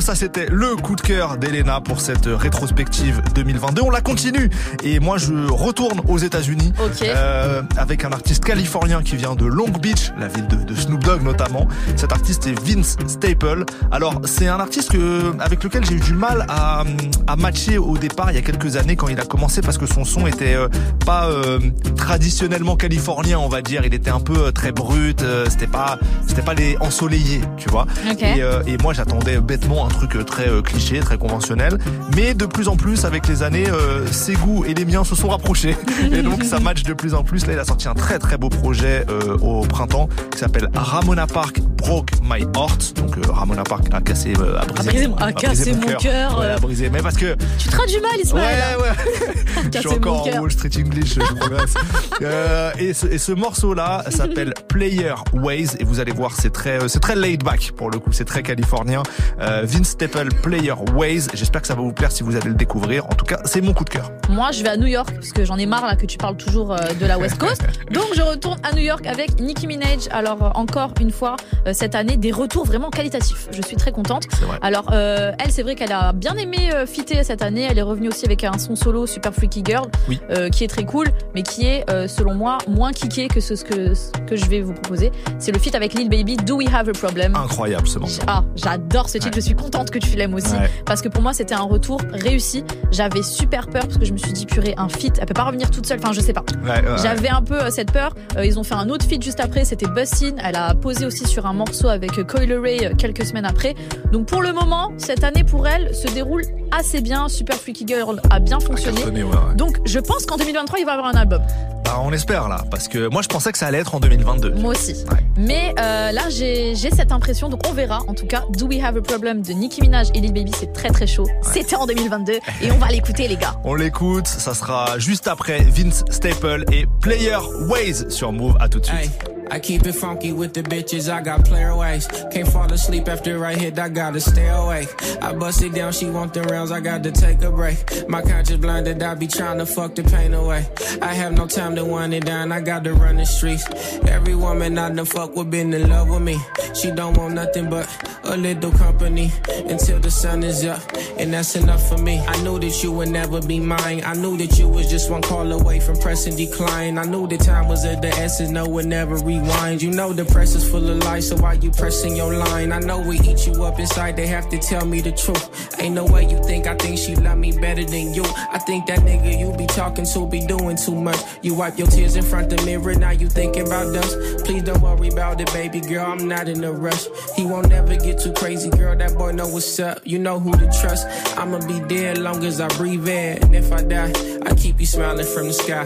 ça c'était le coup de cœur d'Elena pour cette rétrospective 2022. On la continue et moi je retourne aux États-Unis euh, avec un artiste californien qui vient de Long Beach, la ville de, de Snoop Dogg notamment. Cet artiste est Vince Staple. Alors c'est un artiste que, avec lequel j'ai eu du mal à, à matcher au départ il y a quelques années quand il a commencé parce que son son était euh, pas euh, traditionnellement californien on va dire. Il était un peu euh, très brut. euh, c'était pas c'était pas les ensoleillés tu vois. Ok. Et, euh, et moi j'attendais bêtement un truc euh, très euh, cliché, très conventionnel. Mais de plus en plus avec les années, euh, ses goûts et les miens se sont rapprochés. et donc ça match de plus en plus. Là il a sorti un très très beau projet au printemps qui s'appelle Ramona Park Broke My Heart. Donc Ramona Park a cassé, a brisé, A brisé mon- a cassé mon cœur, a brisé. Mais parce que Tu traduis mal, Ismaël. Ouais, ouais. je suis encore en. Wall Street English, je et ce, et ce morceau-là s'appelle Player Ways et vous allez voir, c'est très, c'est très laid back pour le coup, c'est très californien. Vince Staple Player Ways. J'espère que ça va vous plaire si vous allez le découvrir. En tout cas, c'est mon coup de cœur. Moi, je vais à New York parce que j'en ai marre là que tu parles toujours euh, de la West Coast. Donc, je retourne à New York avec Nicki Minaj. Alors, euh, encore une fois, euh, cette année, des retours vraiment qualitatifs. Je suis très contente. Alors, euh, elle, c'est vrai qu'elle a bien aimé fitter cette année. Elle est revenue aussi avec un son solo Super Freaky Girl, Oui. qui est très cool, mais qui est, selon moi, moins kické que ce, ce que, ce que je vais vous proposer. C'est le feat avec Lil Baby, Do We Have a Problem? Incroyable ce morceau. Ah, j'adore ce titre. Je suis contente que tu l'aimes aussi. Ouais. Parce que pour moi, c'était un retour réussi. J'avais super peur parce que je me suis dit, purée, un feat, elle peut pas revenir toute seule. Enfin, je sais pas. Ouais, ouais, ouais. J'avais un peu euh, cette peur. Euh, ils ont fait un autre feat juste après. C'était Bussin. Elle a posé aussi sur un morceau avec euh, Coil Ray quelques semaines après. Donc pour le moment, cette année pour elle se déroule assez bien. Super Freaky Girl a bien fonctionné. cartonné, ouais, ouais. Donc je pense qu'en 2023, il va y avoir un album. Bah, on espère là, parce que moi je pensais que ça allait être en 2022. Moi aussi. Mais euh, là, j'ai j'ai cette impression, donc on verra. En tout cas, Do We Have a Problem de Nicki Minaj et Lil Baby, c'est très très chaud. C'était en 2022 et on va l'écouter, les gars. On l'écoute, ça sera juste après Vince Staple et Player Ways sur Move. À tout de suite. I keep it funky with the bitches, I got player ways. Can't fall asleep after I hit, I gotta stay awake. I bust it down, she want the rounds, I got to take a break. My conscience blinded, I be trying to fuck the pain away. I have no time to wind it down, I got to run the streets. Every woman I done fuck with been in love with me. She don't want nothing but a little company until the sun is up, and that's enough for me. I knew that you would never be mine. I knew that you was just one call away from pressing decline. I knew the time was at the essence, no one never rewind. You know the press is full of lies, so why you pressing your line? I know we eat you up inside, they have to tell me the truth. Ain't no way you think I think she love me better than you. I think that nigga you be talking to be doing too much. You wipe your tears in front of the mirror, now you thinking about us. Please don't worry about it, baby girl, I'm not in a rush. He won't never get too crazy, girl, that boy know what's up. You know who to trust. I'ma be dead long as I breathe in. And if I die, I keep you smiling from the sky.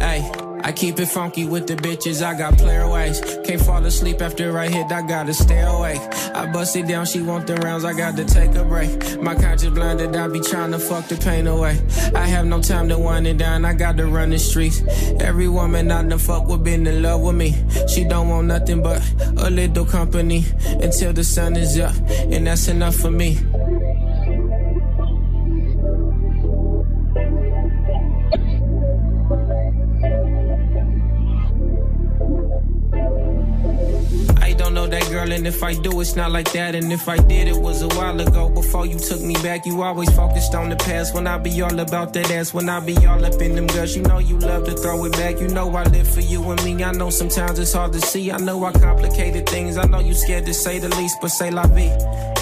Hey, I keep it funky with the bitches, I got player ways. Can't fall asleep after I hit, I gotta stay awake. I bust it down, she want the rounds, I got to take a break. My conscience blinded, I be trying to fuck the pain away. I have no time to wind it down, I got to run the streets. Every woman I done fuck with been in love with me. She don't want nothing but a little company until the sun is up, and that's enough for me. And if I do, it's not like that. And if I did, it was a while ago. Before you took me back, you always focused on the past. When I be all about that ass, when I be all up in them girls, you know you love to throw it back. You know I live for you and me. I know sometimes it's hard to see. I know I complicated things. I know you scared to say the least, but say la vie.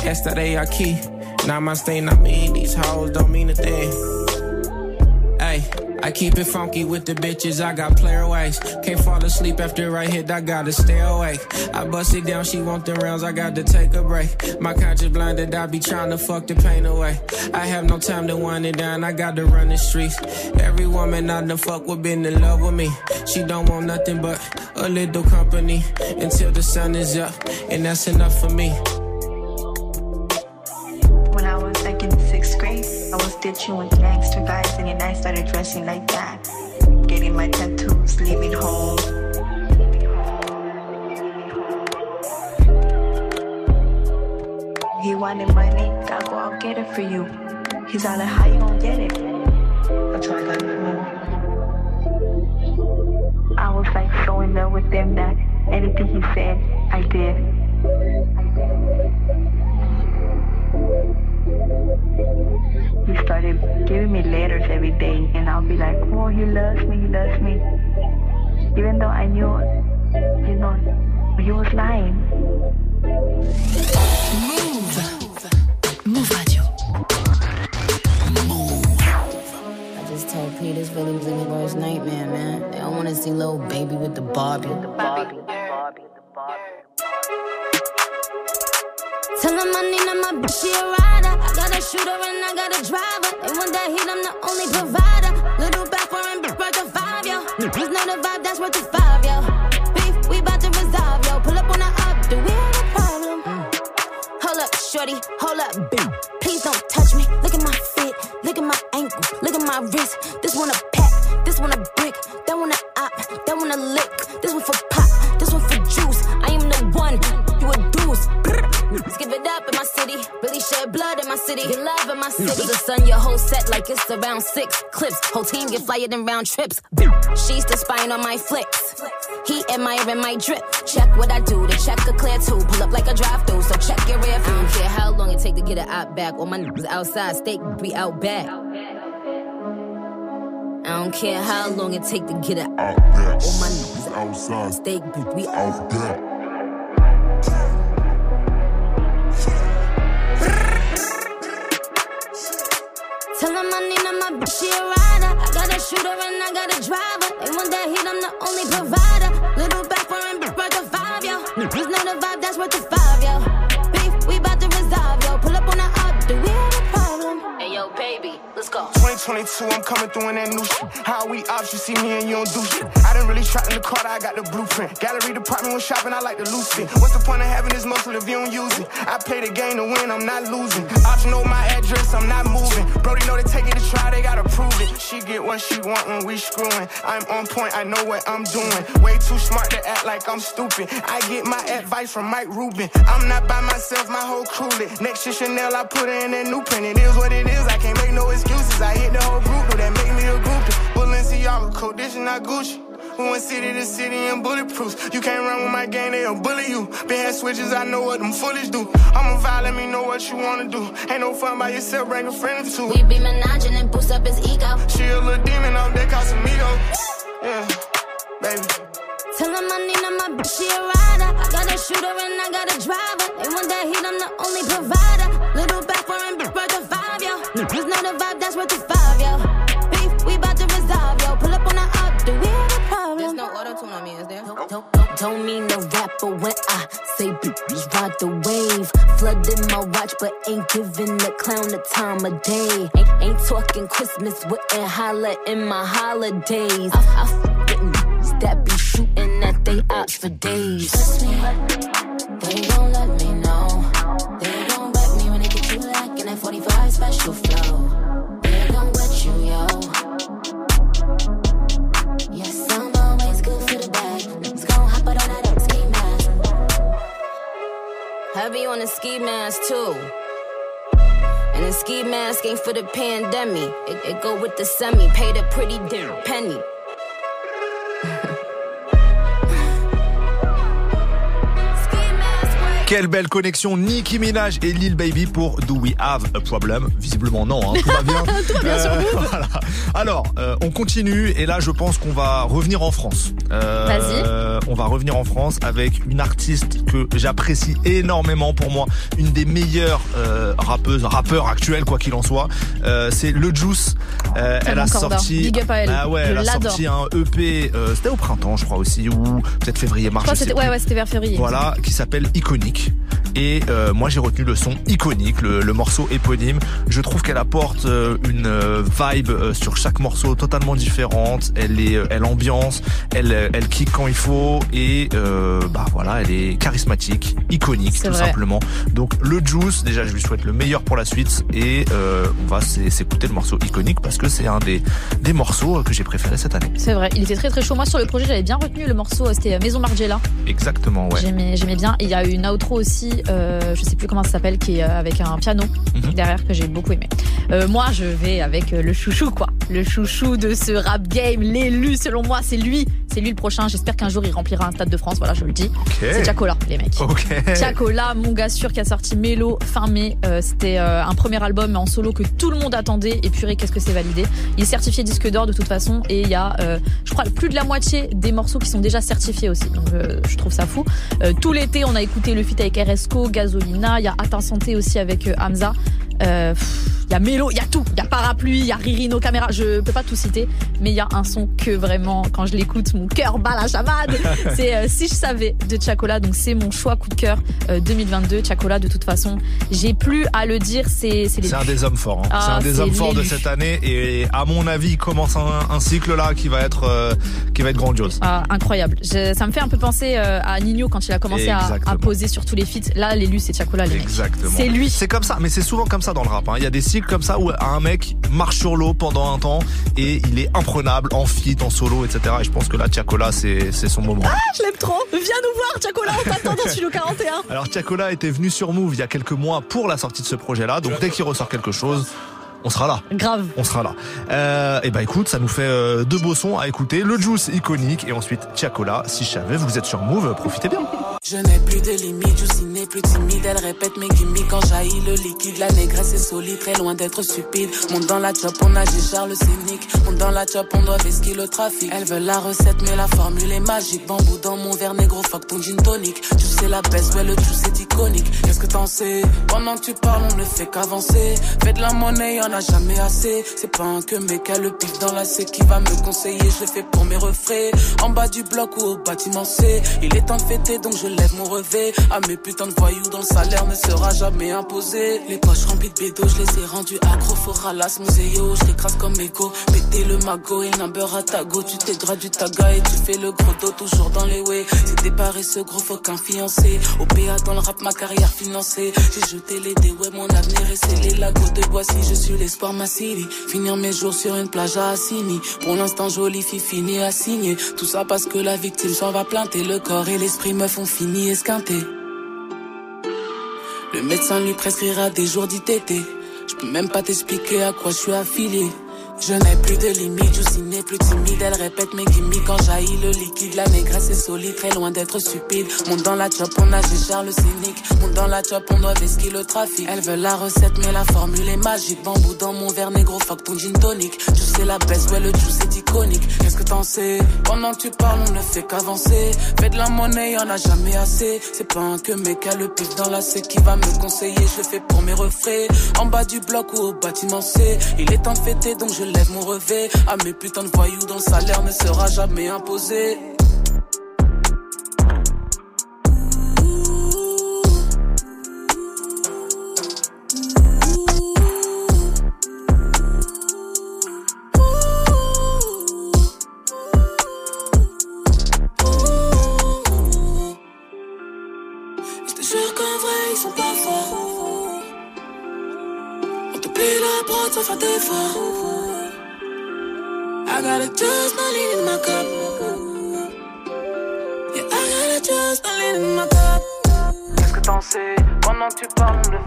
Esta de aquí. Now my stain, I mean these hoes don't mean a thing. Ay, I keep it funky with the bitches, I got player ways. Can't fall asleep after I hit, I gotta stay awake. I bust it down, she want the rounds, I got to take a break. My conscience blinded, I be trying to fuck the pain away. I have no time to wind it down, I got to run the streets. Every woman I done fuck with been in love with me. She don't want nothing but a little company until the sun is up, and that's enough for me. I was ditching with gangster guys, and then I started dressing like that. Getting my tattoos, leaving home. He wanted money, gotta go out get it for you. He's all like, how you gonna get it? That's why I got I was like so in love with him that anything he said, I did. He started giving me letters every day, and I'll be like, oh, he loves me, he loves me, even though I knew, you know, he was lying. Move. Move Radio. Move. I just told P this really was any worst nightmare, man. They don't want to see little baby with the Barbie. Tell him I need him, my bitch, she a rider. I got a shooter and I got a driver. They want that heat, I'm the only provider. Little back foreign bitch worth a five, yo. Niggas know the vibe, that's worth a five, yo. Beef, we bout to resolve, yo. Pull up on the up, do we have a problem? Hold up, shorty, hold up, boo. Please don't touch me. Look at my feet, look at my ankle, look at my wrist. This one a pack, this one a brick, that one a op, that one a lick. This one for Give it up in my city. Really shed blood in my city. Get love in my city. The sun, your whole set like it's around six clips. Whole team get flyer than round trips. She's the spine on my flicks. He admiring my drip. Check what I do. The check a clear too. Pull up like a drive through. So check your rear view. I don't care how long it take to get it out back. All my niggas outside. Steak be out back. I don't care how long it take to get it out back. All my niggas outside. Steak be out back. Shooter and I got a driver. They want that heat, I'm the only provider. Little back foreign bitch worth a five, yo. Niggas know the vibe, that's worth a five, 22, I'm coming through in that new shit. How we ops, you see me and you don't do shit. I didn't really trap in the car, I got the blueprint. Gallery department when shopping, I like the loose fit. What's the point of having this muscle if you don't use it? I play the game to win, I'm not losing. Ops know my address, I'm not moving. Brody know they take it to try, they gotta prove it. She get what she want when we screwing. I'm on point, I know what I'm doing. Way too smart to act like I'm stupid. I get my advice from Mike Rubin. I'm not by myself, my whole crew lit. Next to Chanel, I put her in a new print. It is what it is, I can't make no excuses. I hit the whole group, though that make me a group. Balenciaga coat, this is not Gucci. We went city to city in bulletproofs. You can't run with my gang, they'll bully you. Been had switches, I know what them foolish do. I'm a vibe, let me know what you wanna do. Ain't no fun by yourself, bring a friend or two. We be menaging and boost up his ego. She a little demon off that Casamigo. Yeah, baby. Tell him I need him, my bitch, she a rider. I got a shooter and I got a driver. They want that heat, I'm the only provider. Little back foreign bitch worth a five, yo. Niggas know the vibe, that's worth a five, on me, is there? Don't, don't, mean no rapper when I say bitch, ride the wave. Flooding my watch, but ain't giving the clown the time of day. Ain't, ain't talking Christmas, wouldn't holler in my holidays. I, I f- with that be shooting at they ops for days. Trust me, they gon' let me Heavy on a ski mask too. And the ski mask ain't for the pandemic. It, it go with the semi. Paid a pretty damn penny. Quelle belle connexion Nicki Minaj et Lil Baby pour Do We Have a Problem Visiblement non, hein, tout va bien. Tout va bien sur Move. voilà. Alors, euh, on continue et là je pense qu'on va revenir en France. Euh, Vas-y. On va revenir en France avec une artiste que j'apprécie énormément pour moi, une des meilleures euh, rappeuses, rappeurs actuels quoi qu'il en soit. Euh, C'est Le Juice. Euh, elle a sorti, Big up à elle. Ah ouais, elle a sorti un EP. euh, C'était au printemps, je crois aussi, ou peut-être février, Je mars. crois que je sais c'était ouais, ouais, c'était vers février. Voilà, qui s'appelle Iconique. Et euh, moi j'ai retenu le son iconique, le, le morceau éponyme. Je trouve qu'elle apporte euh, une euh, vibe euh, sur chaque morceau totalement différente. Elle est, euh, elle ambiance, elle, elle kick quand il faut et euh, bah voilà, elle est charismatique, iconique tout vrai. simplement. Donc le Juice, déjà je lui souhaite le meilleur pour la suite et euh, on va s'é- s'écouter le morceau iconique parce que c'est un des des morceaux que j'ai préféré cette année. C'est vrai, il était très très chaud. Moi sur le projet, j'avais bien retenu le morceau, c'était Maison Margiela. Exactement, ouais. J'aimais, j'aimais bien. Et il y a une aussi, euh, je sais plus comment ça s'appelle, qui est euh, avec un piano Mhm. derrière que j'ai beaucoup aimé. Euh, moi, je vais avec euh, le chouchou, quoi. Le chouchou de ce rap game, l'élu selon moi, c'est lui, c'est lui le prochain. J'espère qu'un jour il remplira un stade de France, voilà, je le dis. C'est Chacola, les mecs. Ok. Chacola, mon gars sûr qui a sorti Mélo fin mai. Euh, C'était euh, un premier album en solo que tout le monde attendait. Et purée, qu'est-ce que c'est validé. Il est certifié disque d'or de toute façon. Et il y a, euh, je crois, plus de la moitié des morceaux qui sont déjà certifiés aussi. Donc euh, je trouve ça fou. Euh, tout l'été, on a écouté le feat avec RSCO, Gasolina. Il y a Atteint Santé aussi avec euh, Hamza. Euh, Il y a Mélo, il y a tout. Il y a Parapluie, il y a Ririno Caméra. Je peux pas tout citer, mais il y a un son que vraiment, quand je l'écoute, mon cœur bat la chamade. c'est euh, Si je savais de Chacola. Donc c'est mon choix coup de cœur euh, 2022. Chacola, de toute façon, j'ai plus à le dire. C'est c'est un des hommes forts. hein. Ah, c'est un des c'est hommes forts de cette année et à mon avis, il commence un, un cycle là qui va être euh, qui va être grandiose. Ah, incroyable. Je- ça me fait un peu penser euh, à Nino quand il a commencé à, poser sur tous les feats. Là, l'élu, c'est Chacola, les. Exactement. C'est lui. C'est comme ça, mais c'est souvent comme ça dans le rap. hein. Il y a des cycles comme ça où un mec marche sur l'eau pendant un temps et il est imprenable en feat, en solo, etc. Et je pense que là, Tiakola, c'est son moment. Ah, je l'aime trop. Viens nous voir, Chacola, on t'attend dans Studio 41. Alors Tiakola était venu sur Move il y a quelques mois pour la sortie de ce projet-là. Donc dès qu'il ressort quelque chose, on sera là. Grave. On sera là. Euh, et bah écoute, ça nous fait euh, deux beaux sons à écouter. Le Juice iconique et ensuite Tiakola. Si je savais, vous êtes sur Move, profitez bien. Je n'ai plus de limites, Juicy n'est plus timide, elle répète mes gimmicks quand jaillit le liquide. La négresse est solide, très loin d'être stupide. Monte dans la chop, on a Charles le scénique. Monte dans la chop, on doit vesquer le trafic. Elle veut la recette, mais la formule est magique. Bambou dans mon verre négro, fuck ton gin tonic. Tu sais la baisse, ouais, le juice est iconique. Qu'est-ce que t'en sais? Pendant que tu parles, on ne fait qu'avancer. Fais de la monnaie, y'en a jamais assez. C'est pas un que mec a le pif dans la C qui va me conseiller. Je fais pour mes refrains. En bas du bloc ou au bâtiment C. Il est temps de fêter, donc je lève mon revêt. À mes putains de voyous dont le salaire ne sera jamais imposé. Les poches remplies de bédos, je les ai rendus accro. Faut ralasse muséo, je comme égo. Péter le magot, et number à ta go. Tu t'es du taga et tu fais le gros dos toujours dans les way. Des ce gros faut qu'un fiancé. Au PA dans le rap, ma carrière financée. J'ai jeté les dés, mon avenir est scellé. Lago de Boissy, je suis l'espoir, ma city. Finir mes jours sur une plage à Assini. Pour l'instant, jolie fille finie à signer. Tout ça parce que la victime s'en va planter. Le corps et l'esprit me font fini esquinter. Le médecin lui prescrira des jours d'ITT. Je peux même pas t'expliquer à quoi je suis affilié. Je n'ai plus de limites, Juicy n'est plus timide. Elle répète mes gimmicks quand jaillit le liquide. La négresse est solide, très loin d'être stupide. Monte dans la chop, on a Charles le cynique. Monte dans la chop, on doit vesquer le trafic. Elle veut la recette, mais la formule est magique. Bambou dans mon verre négro, fuck ton gin tonic. Tu sais la baisse, ouais, le juice est iconique. Qu'est-ce que t'en sais? Pendant que tu parles, on ne fait qu'avancer. Fais de la monnaie, y'en a jamais assez. C'est pas un que mec a le pif dans la C qui va me conseiller. Je fais pour mes refrains. En bas du bloc ou au bâtiment C. Il est de fêter, donc je lève mon revêt. À mes putains de voyous dont le salaire ne sera jamais imposé.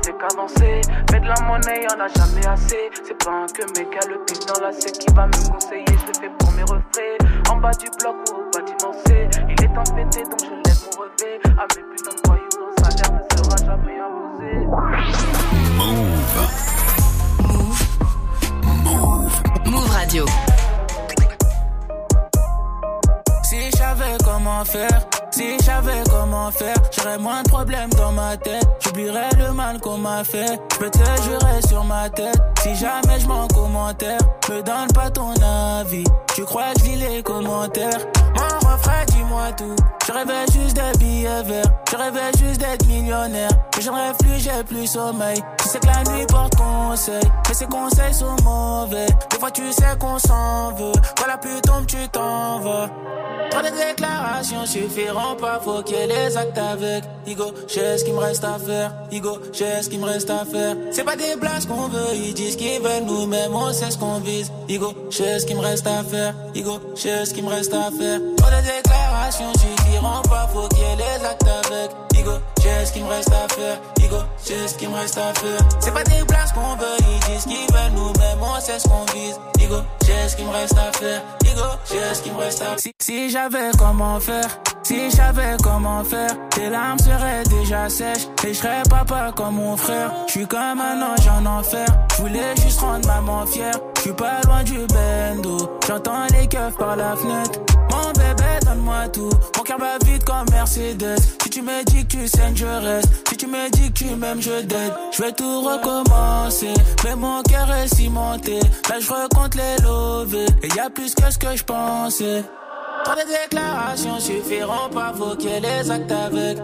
Fait qu'avancer. Fais de la monnaie, y'en a jamais assez. C'est pas un que mec a le pif dans la C qui va me conseiller. Je le fais pour mes refrains. En bas du bloc ou au bâtiment C. Il est fêter, donc je lève mon revêt. À mes putains de voyous, le salaire ne sera jamais imposé. Move Radio. Si je savais comment faire, j'aurais moins de problèmes dans ma tête. J'oublierais le mal qu'on m'a fait. Je peux te jurer sur ma tête. Si jamais je m'en commentaire, me donne pas ton avis. Tu crois que je lis les commentaires? Refrain, dis-moi tout. Je rêvais juste des billets verts. Je rêvais juste d'être millionnaire. Mais j'en rêve plus, j'ai plus sommeil. Tu sais que la nuit porte conseil. Mais ces conseils sont mauvais. Des fois, tu sais qu'on s'en veut. La pluie tombe, tu t'en vas. Trop de déclarations suffiront pas, faut qu'il y ait les actes avec. Igo, j'ai ce qu'il me reste à faire. Igo, j'ai ce qu'il me reste à faire. C'est pas des blagues qu'on veut, ils disent qu'ils veulent nous-mêmes, on sait ce qu'on vise. Igo, j'ai ce qu'il me reste à faire. Igo, j'ai ce qu'il me reste à faire. De déclarations suffiront pas, faut qu'il y ait les actes avec. Igo, Igo, j'ai ce qu'il me reste à faire. Igo, j'ai ce qu'il me reste à faire. C'est pas des places qu'on veut, ils disent qu'ils veulent nous-mêmes, on sait ce qu'on vise. Igo, j'ai ce qu'il me reste à faire. Igo, j'ai ce qu'il me reste à faire. Si, si j'avais comment faire, si j'avais comment faire, tes larmes seraient déjà sèches. Et je serais papa comme mon frère. Je suis comme un ange en enfer. Je voulais juste rendre maman fière. Je suis pas loin du bendo. J'entends les keufs par la fenêtre. Mon bébé, donne-moi tout. Mon cœur va vite comme Mercedes. Si tu me dis que tu saignes, je reste. Si tu me dis que tu m'aimes, je t'aide. Je vais tout recommencer. Mais mon cœur est cimenté. Là, je recompte les lovés. Et y a plus que ce que je pensais. Trop de déclarations suffiront pas invoquer les actes avec.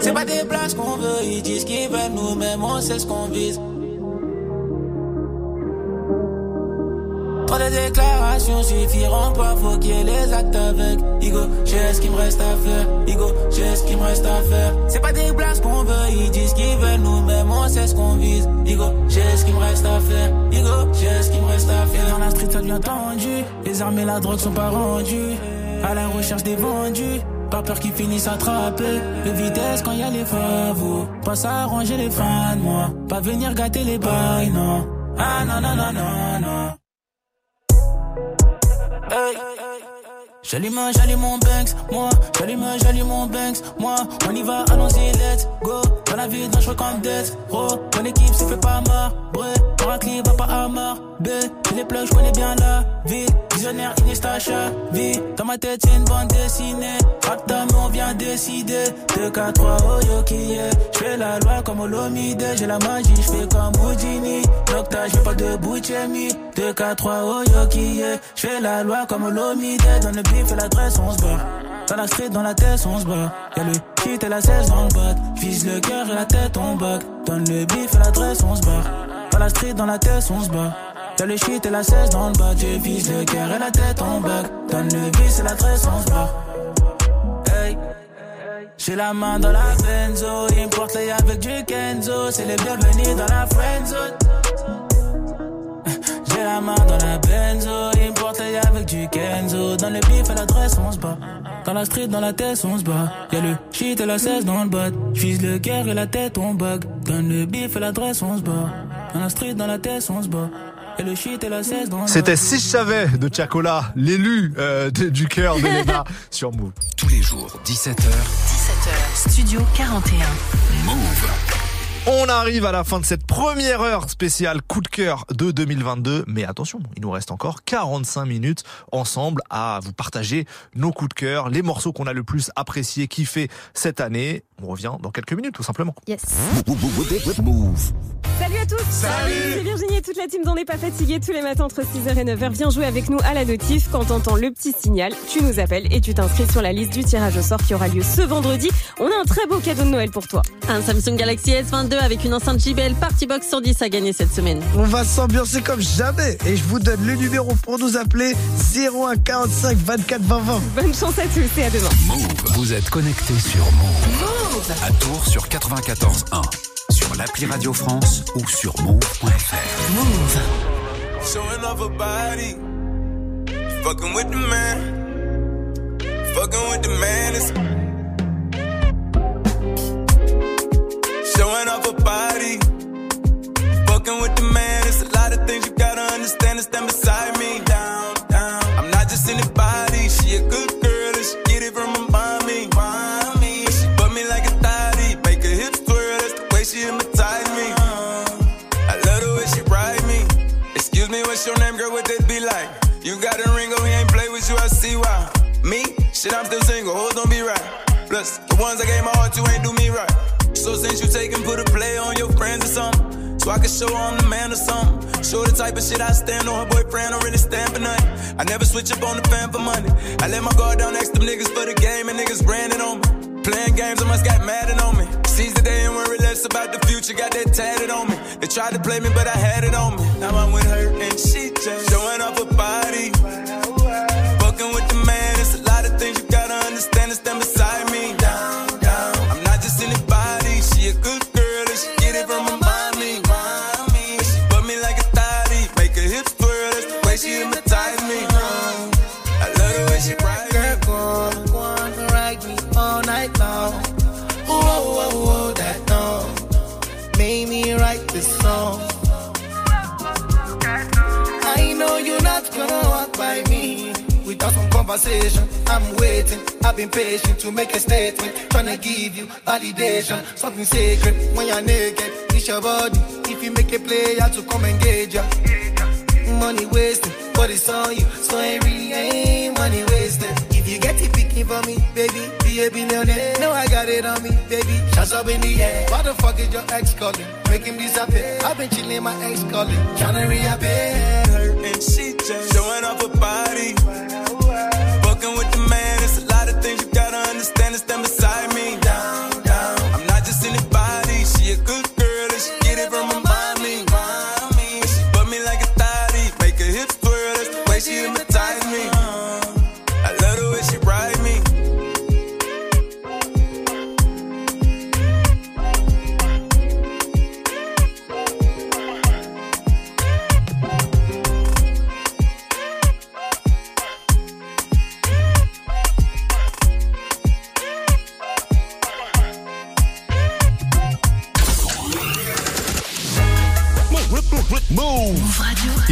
C'est pas des places qu'on veut, ils disent qu'ils veulent nous-mêmes, on sait ce qu'on vise. Trop de déclarations suffiront y ait les actes avec. Igo, j'ai ce qu'il me reste à faire. Igo, j'ai ce qu'il me reste à faire. C'est pas des places qu'on veut, ils disent qu'ils veulent nous-mêmes, on sait ce qu'on vise. Igo, j'ai ce qu'il me reste à faire. Igo, j'ai ce qu'il me reste à faire. Dans la street, ça devient tendu. Les armes et la drogue sont pas rendues. À la recherche des vendus. Pas peur qu'ils finissent attrapés. Le vitesse quand y a les favos. Pas s'arranger les fans, moi. Pas venir gâter les bails, non. Ah non, non, non, non, non. J'allume, j'allume mon Banks, moi. J'allume, j'allume mon Banks, moi. On y va, allons-y, let's go. Dans la vie, dangereux comme Death, bro. Mon équipe se fait pas marbre. Pour un clip, va pas à B. Les plugs, je connais bien la ville. Visionnaire, Inestacha, vie. Dans ma tête, c'est une bande dessinée. Rapta, mais on vient décider. 2, 4, 3, oh yo, qui est? J'fais la loi comme Olomide. J'ai la magie, j'fais comme Houdini. Nocta, j'fais pas de Bouchemi. 2, 4, 3, oh yo, qui est? J'fais la loi comme Olomide. Dans bif et l'adresse, on se. Dans la street, dans la tête, on se bat. Y'a le shit et la 16 dans le bat. Vise le cœur et la tête, on back. Donne le bif et l'adresse, on se. Dans la street, dans la tête, on se bat. Y'a le shit et la 16 dans le bas. Tu vises le cœur et la tête, on back. Donne le vice et l'adresse, on se bat. Hey. J'ai la main dans la benzo, importe les avec du Kenzo, c'est les bienvenus dans la friendzone. J'ai la main dans la benzo, les avec du Kenzo, dans le bif et l'adresse on se bat. Dans la street, dans la tête, on se bat. Y'a le shit et la 16 dans le bat. J'vise le cœur et la tête, on bug. Donne le bif et l'adresse, on se bat. Dans la street, dans la tête, on se bat. Et le shit et la 16 dans le C'était Si je savais de Chacola, l'élu euh, du cœur de Lena sur Move. Tous les jours, 17h. 17h, Studio 41. Move. On arrive à la fin de cette première heure spéciale coup de cœur de 2022. Mais attention, il nous reste encore 45 minutes ensemble à vous partager nos coups de cœur, les morceaux qu'on a le plus appréciés, kiffés cette année. On revient dans quelques minutes, tout simplement. Yes. Salut à tous Salut C'est Virginie et toute la team d'On n'est pas fatigué tous les matins entre 6h et 9h. Viens jouer avec nous à la notif. Quand t'entends le petit signal, tu nous appelles et tu t'inscris sur la liste du tirage au sort qui aura lieu ce vendredi. On a un très beau cadeau de Noël pour toi. Un Samsung Galaxy S22 avec une enceinte JBL Party Box sur 10 à gagner cette semaine. On va s'ambiancer comme jamais et je vous donne le numéro pour nous appeler 01 45 24 20 20. Bonne chance à tous et à demain. Move. Vous êtes connectés sur Move. À Tours sur 94.1. Sur l'appli Radio France ou sur move.fr. Move. Showing off her body. Fucking with the man. Fucking with the man is. Showing off her body. Fucking with the man. It's a lot of things you gotta understand and stand beside me. Down, down. I'm not just anybody. She a good girl and she get it from her mommy. Mommy. She put me like a thotty. Make her hips twirl. That's the way she hypnotize me. I love the way she ride me. Excuse me, what's your name, girl? What that be like? You got a ring, oh, he ain't play with you, I see why. Me? Shit, I'm still single, hoes don't be right. Plus, the ones I gave my heart to ain't do me right. So since you take and put a play on your friends or something, so I can show I'm the man or something. Show the type of shit I stand on, her boyfriend don't really stand for nothing. I never switch up on the fan for money. I let my guard down next to them niggas for the game, and niggas ran it on me. Playing games, I must got mad on me. Seize the day and worry less about the future, got that tatted on me. They tried to play me, but I had it on me. Now I'm with her and she just showing off her body. Conversation. I'm waiting, I've been patient to make a statement. Tryna give you validation, something sacred. When you're naked, it's your body. If you make a play, I to come engage ya. Money wasted, but it's on you, so it really ain't money wasted. If you get it picking for me, baby, be a billionaire. No, I got it on me, baby. Shots up in the air. Why the fuck is your ex calling? Make him disappear. I've been chilling, my ex calling. Tryna reappear. Her and she just showing off her body.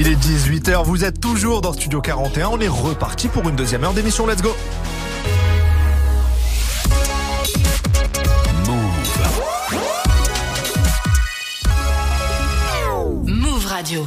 Il est 18h, vous êtes toujours dans Studio 41, on est reparti pour une deuxième heure d'émission, let's go. Move Radio.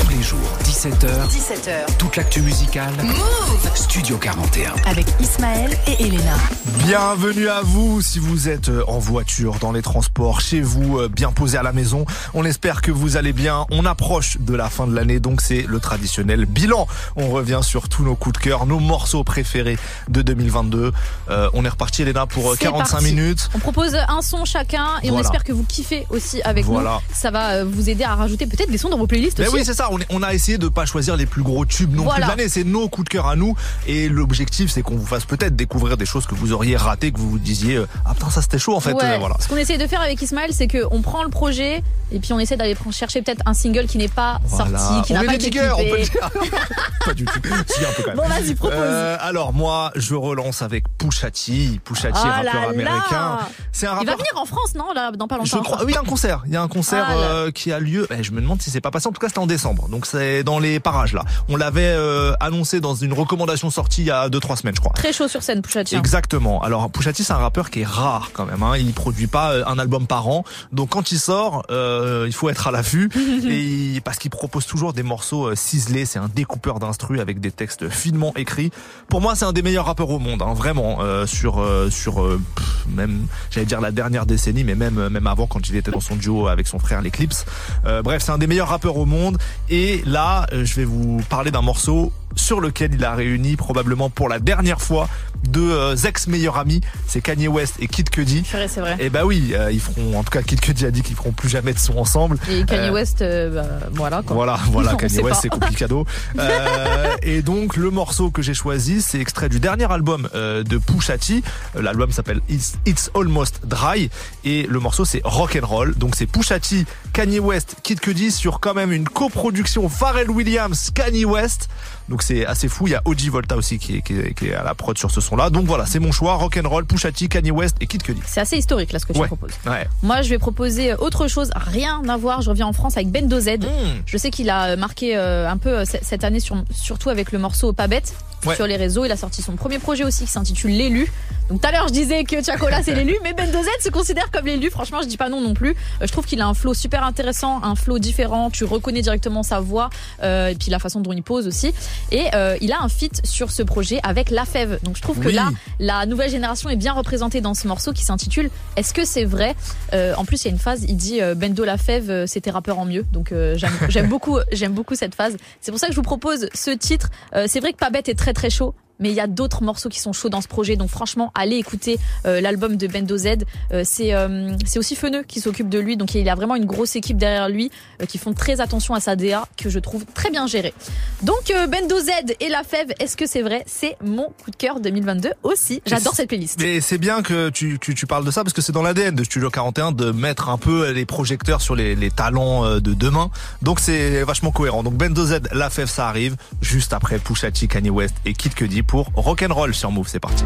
Tous les jours, 17h. 17h. Toute l'actu musicale. Move Studio 41. Avec Ismaël et Elena. Bienvenue à vous si vous êtes euh, en voiture, dans les transports, chez vous, euh, bien posé à la maison. On espère que vous allez bien. On approche de la fin de l'année, donc c'est le traditionnel bilan. On revient sur tous nos coups de cœur, nos morceaux préférés de 2022. Euh, on est reparti, Elena, pour euh, C'est 45 parti. minutes. On propose un son chacun et on espère que vous kiffez aussi avec Voilà. nous. Ça va vous aider à rajouter peut-être des sons dans vos playlists Mais aussi. oui, c'est ça. On, on a essayé de pas choisir les plus gros tubes non Voilà. plus de l'année. C'est nos coups de cœur à nous. Et l'objectif, c'est qu'on vous fasse peut-être découvrir des choses que vous auriez ratées, que vous vous disiez, euh, ah putain, ça c'était chaud en fait. Ouais. Euh, voilà. Ce qu'on essaie de faire avec Ismaël, c'est qu'on prend le projet et puis on essaie d'aller chercher peut-être un single qui n'est pas Voilà. sorti, qui n'a pas été on peut le dire. pas du tout. Si, un peu quand même. Bon, vas-y, propose. Euh, alors moi, je relance avec. Pusha T, Oh rappeur là là. américain. C'est un Il va rappeur. venir en France, non là, Dans pas longtemps. Je crois, oui, il y a un concert. Il y a un concert Ah, euh, qui a lieu. Eh, je me demande si c'est pas passé. En tout cas, c'était en décembre. Donc c'est dans les parages là. On l'avait euh, annoncé dans une recommandation sortie il y a 2-3 semaines, je crois. Très chaud sur scène, Pusha T. hein. Exactement. Alors Pusha T c'est un rappeur qui est rare quand même. Hein. Il produit pas euh, un album par an, donc quand il sort, euh, il faut être à l'affût et il- parce qu'il propose toujours des morceaux euh, ciselés. C'est un découpeur d'instru avec des textes finement écrits. Pour moi, c'est un des meilleurs rappeurs au monde, hein, vraiment euh, sur euh, sur euh, pff, même j'allais dire la dernière décennie, mais même même avant quand il était dans son duo avec son frère l'Eclipse. Euh, bref, c'est un des meilleurs rappeurs au monde. Et là, je vais vous parler d'un morceau sur lequel il a réuni probablement pour la dernière fois deux euh, ex-meilleurs amis, c'est Kanye West et Kid Cudi. C'est vrai. Et bah oui, euh, ils feront, en tout cas Kid Cudi a dit qu'ils feront plus jamais de son ensemble. Et Kanye Euh, West, euh, bah, voilà quoi. voilà, voilà, Kanye West, c'est complicado. Euh, et donc, le morceau que j'ai choisi, c'est extrait du dernier album euh, de Pusha T. L'album s'appelle It's, It's Almost Dry. Et le morceau, c'est Rock and Roll. Donc, c'est Pusha T, Kanye West, Kid Cudi sur quand même une coproduction Pharrell Williams, Kanye West. Donc, c'est assez fou. Il y a OG Volta aussi qui est, qui est, qui est à la prod sur ce son-là. Donc, voilà, c'est mon choix. Rock and Roll, Pusha T, Kanye West et Kid Cudi. C'est assez historique là ce que tu Ouais. proposes. Ouais. Moi, je vais proposer autre chose, rien à voir. Je reviens en France avec Bendo Z. Hmm. Je sais qu'il a marqué euh, un peu euh, cette année, sur, surtout avec le morceau Pas bête Ouais. sur les réseaux. Il a sorti son premier projet aussi qui s'intitule L'élu. Donc tout à l'heure, je disais que Chacola c'est l'élu, mais Bendo Z se considère comme l'élu. Franchement, je dis pas non non plus. Euh, je trouve qu'il a un flow super intéressant, un flow différent. Tu reconnais directement sa voix euh, et puis la façon dont il pose aussi. Et euh, il a un feat sur ce projet avec La Fève. Donc je trouve que Oui. là, la nouvelle génération est bien représentée dans ce morceau qui s'intitule Est-ce que c'est vrai Euh, En plus, il y a une phase, il dit euh, Bendo La Fève, euh, c'était rappeur en mieux. Donc euh, j'aime beaucoup, j'aime beaucoup cette phase. C'est pour ça que je vous propose ce titre. Euh, c'est vrai que Pas bête est très très chaud. Mais il y a d'autres morceaux qui sont chauds dans ce projet, donc franchement, allez écouter euh, l'album de Bendo Z. Euh, c'est euh, c'est aussi Feneux qui s'occupe de lui, donc il a vraiment une grosse équipe derrière lui euh, qui font très attention à sa DA que je trouve très bien gérée. Donc euh, Bendo Z et La Fève, est-ce que c'est vrai? C'est mon coup de cœur 2022 aussi. J'adore cette playlist. Mais c'est bien que tu, tu parles de ça parce que c'est dans l'ADN de Studio 41 de mettre un peu les projecteurs sur les, les talents de demain. Donc c'est vachement cohérent. Donc Bendo Z, La Fève, ça arrive juste après Pusha T, Kanye West et Kid Cudi pour Rock'n'Roll sur Move. C'est parti.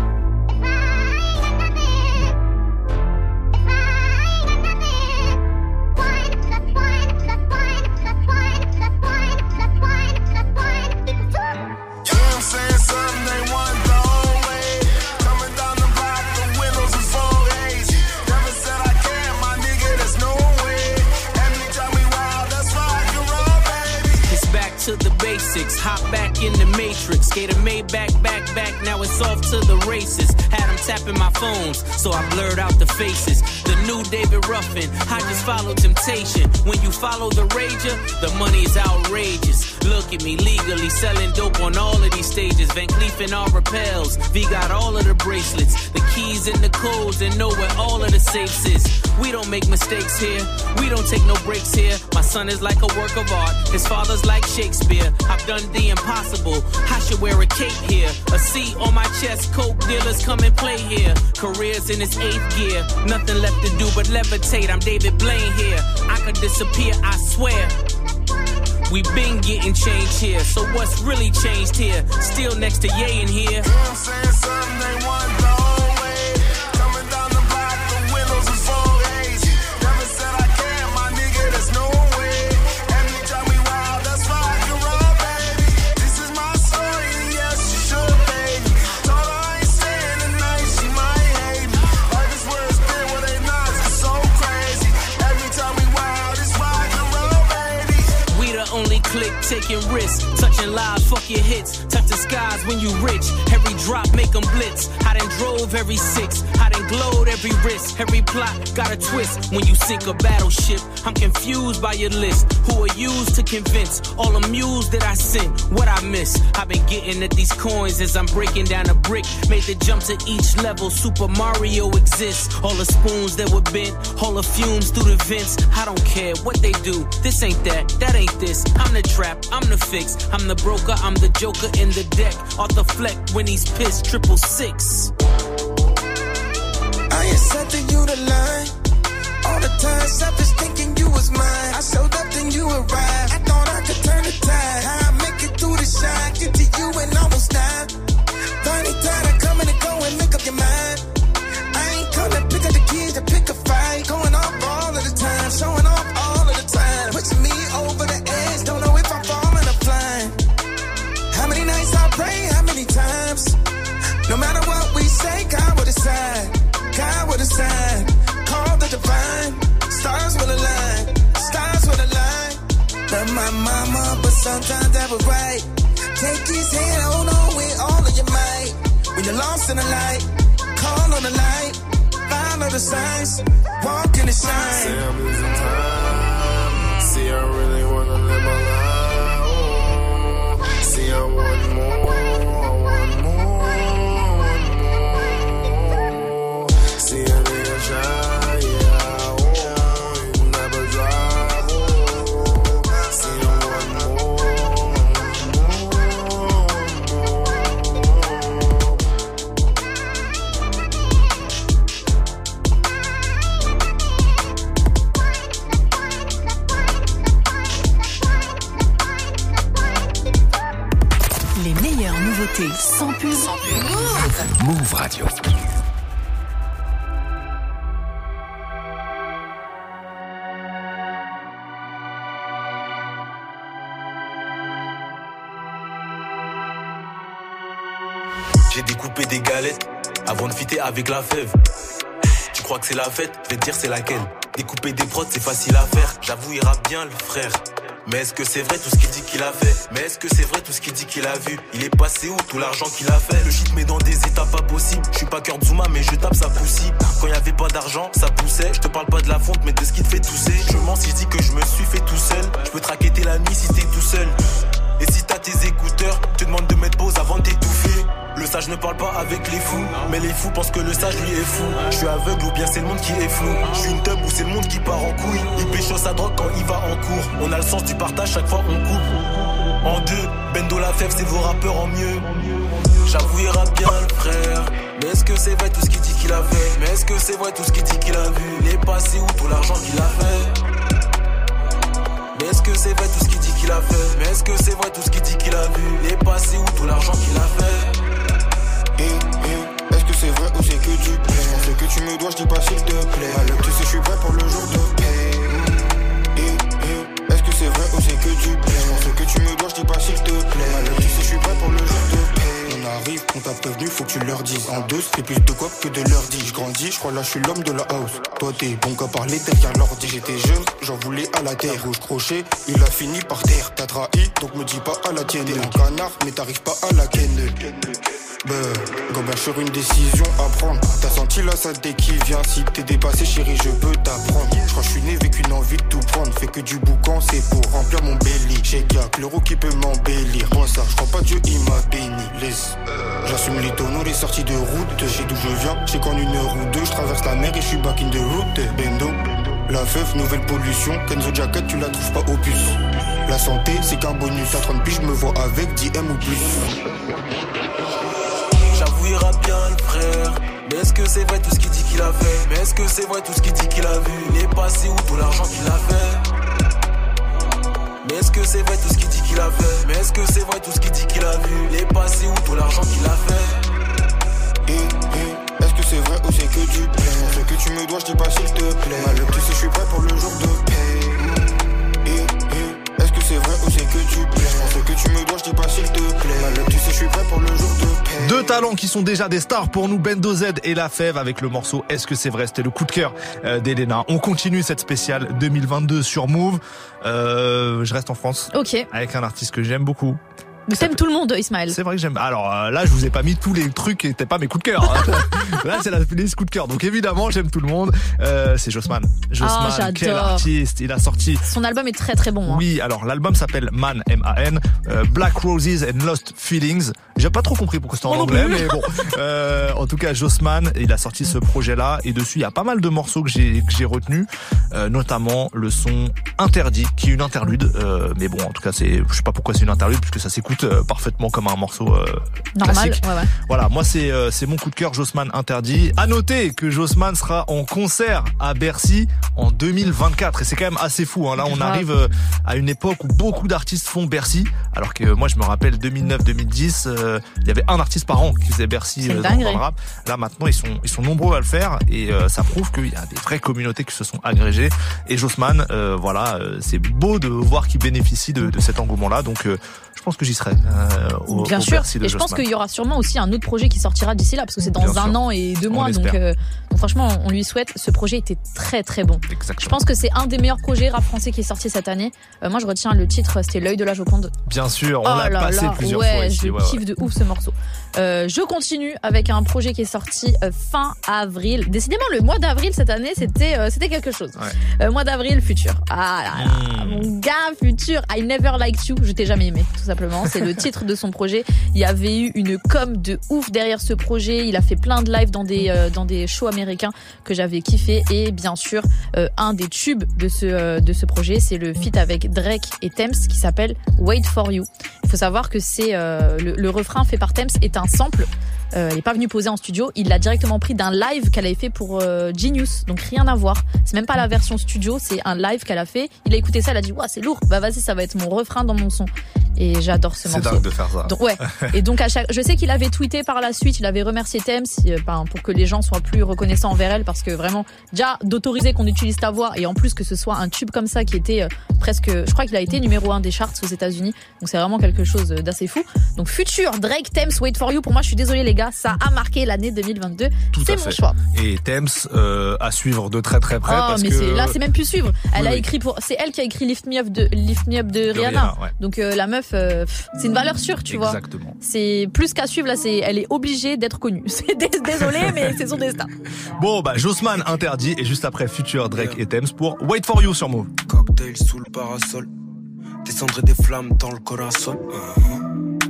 Matrix. Skater made back, back, back. Now it's off to the races. Had them tapping my phones, so I blurred out the faces. The new David Ruffin. I just follow temptation. When you follow the rager, the money is outrageous. Look at me legally selling dope on all of these stages. Van Cleef and all repels. V got all of the bracelets, the keys and the codes, and know where all of the safes is. We don't make mistakes here. We don't take no breaks here. My son is like a work of art. His father's like Shakespeare. I've done the impossible. I should wear a cape here. A C on my chest. Coke dealers come and play here. Careers in its eighth gear. Nothing left to do but levitate. I'm David Blaine here. I could disappear, I swear. We been getting changed here. So what's really changed here? Still next to Ye in here. Taking risks, touching lives, fuck your hits. Touch the skies when you rich. Every drop make 'em blitz. I done drove every six. I done glowed every risk. Every plot got a twist. When you sink a battleship, I'm confused by your list. Who are used to convince? All amused that I sent what I miss. I've been getting at these coins as I'm breaking down a brick. Made the jump to each level. Super Mario exists. All the spoons that were bent, all the fumes through the vents. I don't care what they do. This ain't that, that ain't this. I'm the trap, I'm the fix. I'm the broker, I'm the joker in the deck. The fleck when he's pissed, triple six. I ain't you the line. All the time, selfish thinking you was mine. I showed up, then you arrived. I thought I could turn the tide. How I make it through the shine. Get to you and almost die. Finally tired of coming and going, make up your mind. Sometimes that was right. Take his hand, hold on with all of your might. When you're lost in the light, call on the light. Follow the signs. Walk in the shine. Say I'm losing time. See, I really wanna live my life. See, I want more. Nouveautés sans pub. Move Radio. J'ai découpé des galettes avant de fitter avec la fève. Tu crois que c'est la fête? Je vais te dire c'est laquelle. Découper des prods c'est facile à faire. J'avoue il rappe bien le frère. Mais est-ce que c'est vrai tout ce qu'il dit qu'il a fait? Mais est-ce que c'est vrai tout ce qu'il dit qu'il a vu? Il est passé où tout l'argent qu'il a fait? Le shit met dans des états pas possibles. Je suis pas cœur Zuma mais je tape sa poussie. Quand y avait pas d'argent, ça poussait. Je te parle pas de la fonte mais de ce qui te fait tousser. Je mens si je dis que je me suis fait tout seul. Je peux te raqueter la nuit si t'es tout seul. Et si t'as tes écouteurs, te demande de mettre pause avant de t'étouffer. Le sage ne parle pas avec les fous, mais les fous pensent que le sage lui est fou. Je suis aveugle ou bien c'est le monde qui est flou. Je suis une teub ou c'est le monde qui part en couille. Il pécho sa drogue quand il va en cours. On a le sens du partage chaque fois on coupe. En deux, Bendo la fève, c'est vos rappeurs en mieux. J'avoue, il bien le frère. Mais est-ce que c'est vrai tout ce qu'il dit qu'il a fait? Mais est-ce que c'est vrai tout ce qu'il dit qu'il a vu? Il est passé où tout l'argent qu'il a fait? Mais est-ce que c'est vrai tout ce qu'il dit qu'il a fait? Mais est-ce que c'est vrai tout ce qu'il dit qu'il a vu? Il est passé où tout l'argent qu'il a fait? Est-ce que c'est vrai ou c'est que du blé? Ce que tu me dois, je dis pas s'il te plaît. Alors tu sais, je suis prêt pour le jour de paix. Est-ce que c'est vrai ou c'est que du blé? Ce que tu me dois, je dis pas s'il te plaît. Alors tu sais, je suis prêt pour le jour de paix on arrive, on t'a prévenu, faut que tu leur dises. En deux, c'est plus de quoi que de leur dire. Je grandis, je crois là, je suis l'homme de la house. Toi, t'es bon qu'à parler derrière l'ordi. J'étais jeune, j'en voulais à la terre. Gauche crochet, il a fini par terre. T'as trahi, donc me dis pas à la tienne. T'es un canard, mais t'arrives pas à la ken. Ben, Gobert sur une décision à prendre. T'as senti la saleté qui vient. Si t'es dépassé, chérie, je peux t'apprendre. Je crois je suis né avec une envie de tout prendre. Fait que du boucan, c'est pour remplir mon belly. J'ai qu'à l'euro qui peut m'embellir. Moi, ça, je crois pas Dieu, il m'a béni. Laisse. J'assume les tonneaux, les sorties de route. Je sais d'où je viens. J'ai qu'en une heure ou deux, je traverse la mer et je suis back in the route. Bendo. La feuf, nouvelle pollution. Kenzo Jacket, tu la trouves pas au puce. La santé, c'est qu'un bonus. À 30 piges, je me vois avec 10 M ou plus. J'avoue, bien le frère. Mais est-ce que c'est vrai tout ce qu'il dit qu'il a fait? Mais est-ce que c'est vrai tout ce qu'il dit qu'il a vu? Il est passé où tout l'argent qu'il a fait? Mais est-ce que c'est vrai tout ce qu'il dit qu'il a fait? Mais est-ce que c'est vrai tout ce qu'il dit qu'il a vu? Il est passé où tout l'argent qu'il a fait? Eh, eh, Est-ce que c'est vrai ou c'est que du plein Ce que tu me dois, je dis pas s'il te plaît. Malheur, tu sais, je suis prêt pour le jour de paix. C'est vrai ou c'est que du plein Ce que tu me dois, je dis pas s'il te plaît. Malheur, tu sais, je suis prêt pour le jour de paix. Deux talents qui sont déjà des stars pour nous, Bendo Z et La Fève avec le morceau Est-ce que c'est vrai? C'était le coup de cœur euh, d'Elena. On continue cette spéciale 2022 sur Move. Euh, je reste en France. Ok. Avec un artiste que j'aime beaucoup. Mais t'aimes tout le monde, Ismaël. C'est vrai que j'aime. Alors euh, là, je vous ai pas mis tous les trucs qui étaient pas mes coups de cœur. hein. là, c'est la liste coup de cœur. Donc évidemment, j'aime tout le monde. Euh, c'est Jossman. Jossman, Ah, j'adore. quel artiste Il a sorti. Son album est très très bon. hein. Oui, alors l'album s'appelle Man M-A-N, euh, Black Roses and Lost Feelings. J'ai pas trop compris pourquoi c'était en anglais, mais bon. Euh, en tout cas, Jossman, il a sorti ce projet-là et dessus il y a pas mal de morceaux que j'ai que j'ai retenus, euh, notamment le son Interdit, qui est une interlude. Euh, mais bon, en tout cas, c'est je sais pas pourquoi c'est une interlude puisque ça s'écoute euh, parfaitement comme un morceau euh, Normal. classique. Ouais, ouais. Voilà, moi c'est euh, c'est mon coup de cœur Jossman interdit. À noter que Jossman sera en concert à Bercy en 2024 et c'est quand même assez fou. Hein. Là, on arrive à une époque où beaucoup d'artistes font Bercy, alors que moi je me rappelle 2009-2010, euh, il y avait un artiste par an qui faisait Bercy euh, dans, le rap. Là maintenant ils sont ils sont nombreux à le faire et euh, ça prouve qu'il y a des vraies communautés qui se sont agrégées. Et Jossman, euh, voilà, c'est beau de voir qu'il bénéficie de, de cet engouement-là. Donc euh, je pense que j'y serai euh, au, Bien au sûr. Et je pense qu'il y aura sûrement aussi un autre projet qui sortira d'ici là, parce que c'est dans Bien un sûr. an et deux mois. Donc, euh, donc franchement, on lui souhaite. Ce projet était très très bon. Exactement. Je pense que c'est un des meilleurs projets rap français qui est sorti cette année. Euh, moi, je retiens le titre, c'était L'œil de la Joconde. Bien sûr, on Oh l'a passé là, plusieurs ouais, fois ici. Je ouais, ouais. kiffe de ouf ce morceau. Euh, je continue avec un projet qui est sorti euh, fin avril. Décidément, le mois d'avril cette année, c'était euh, c'était quelque chose. Mois d'avril, Futur. Ah là là, Hmm. mon gars, Futur. I never liked you. Je t'ai jamais aimé, tout simplement. C'est le titre de son projet. Il y avait eu une com de ouf derrière ce projet. Il a fait plein de lives dans des euh, shows américains que j'avais kiffé. Et bien sûr, euh, un des tubes de ce euh, de ce projet, c'est le feat avec Drake et Thames qui s'appelle Wait for You. Il faut savoir que c'est le, le refrain fait par Thames est un sample. Euh, elle est pas venue poser en studio, il l'a directement pris d'un live qu'elle avait fait pour euh, Genius, donc rien à voir. C'est même pas la version studio, c'est un live qu'elle a fait. Il a écouté ça, il a dit ouais c'est lourd, bah vas-y ça va être mon refrain dans mon son. Et j'adore ce C'est morceau. dingue de faire ça. Donc, ouais. Et donc à chaque, je sais qu'il avait tweeté par la suite, il avait remercié Thames euh, ben, pour que les gens soient plus reconnaissants envers elle, parce que vraiment déjà d'autoriser qu'on utilise ta voix et en plus que ce soit un tube comme ça qui était euh, presque, je crois qu'il a été numéro un des charts aux États-Unis, donc c'est vraiment quelque chose d'assez fou. Donc futur Drake Thames Wait for You, pour moi je suis désolée les gars, ça a marqué l'année 2022. Tout à C'est mon fait. choix. Et Thames euh, à suivre de très très près Oh, parce mais que là c'est même plus suivre. Elle Oui, a oui. écrit pour, c'est elle qui a écrit Lift Me Up de Lift Me Up de, Rihanna. Rihanna, ouais. Donc euh, la meuf, euh, c'est une valeur sûre, tu vois. Exactement. C'est plus qu'à suivre là, c'est elle est obligée d'être connue. C'est dés- désolé, mais c'est son destin. Bon bah Jossman interdit et juste après Future Drake et Thames pour Wait for You sur Move. Cocktail sous le parasol. Des cendres et des flammes dans le corazon.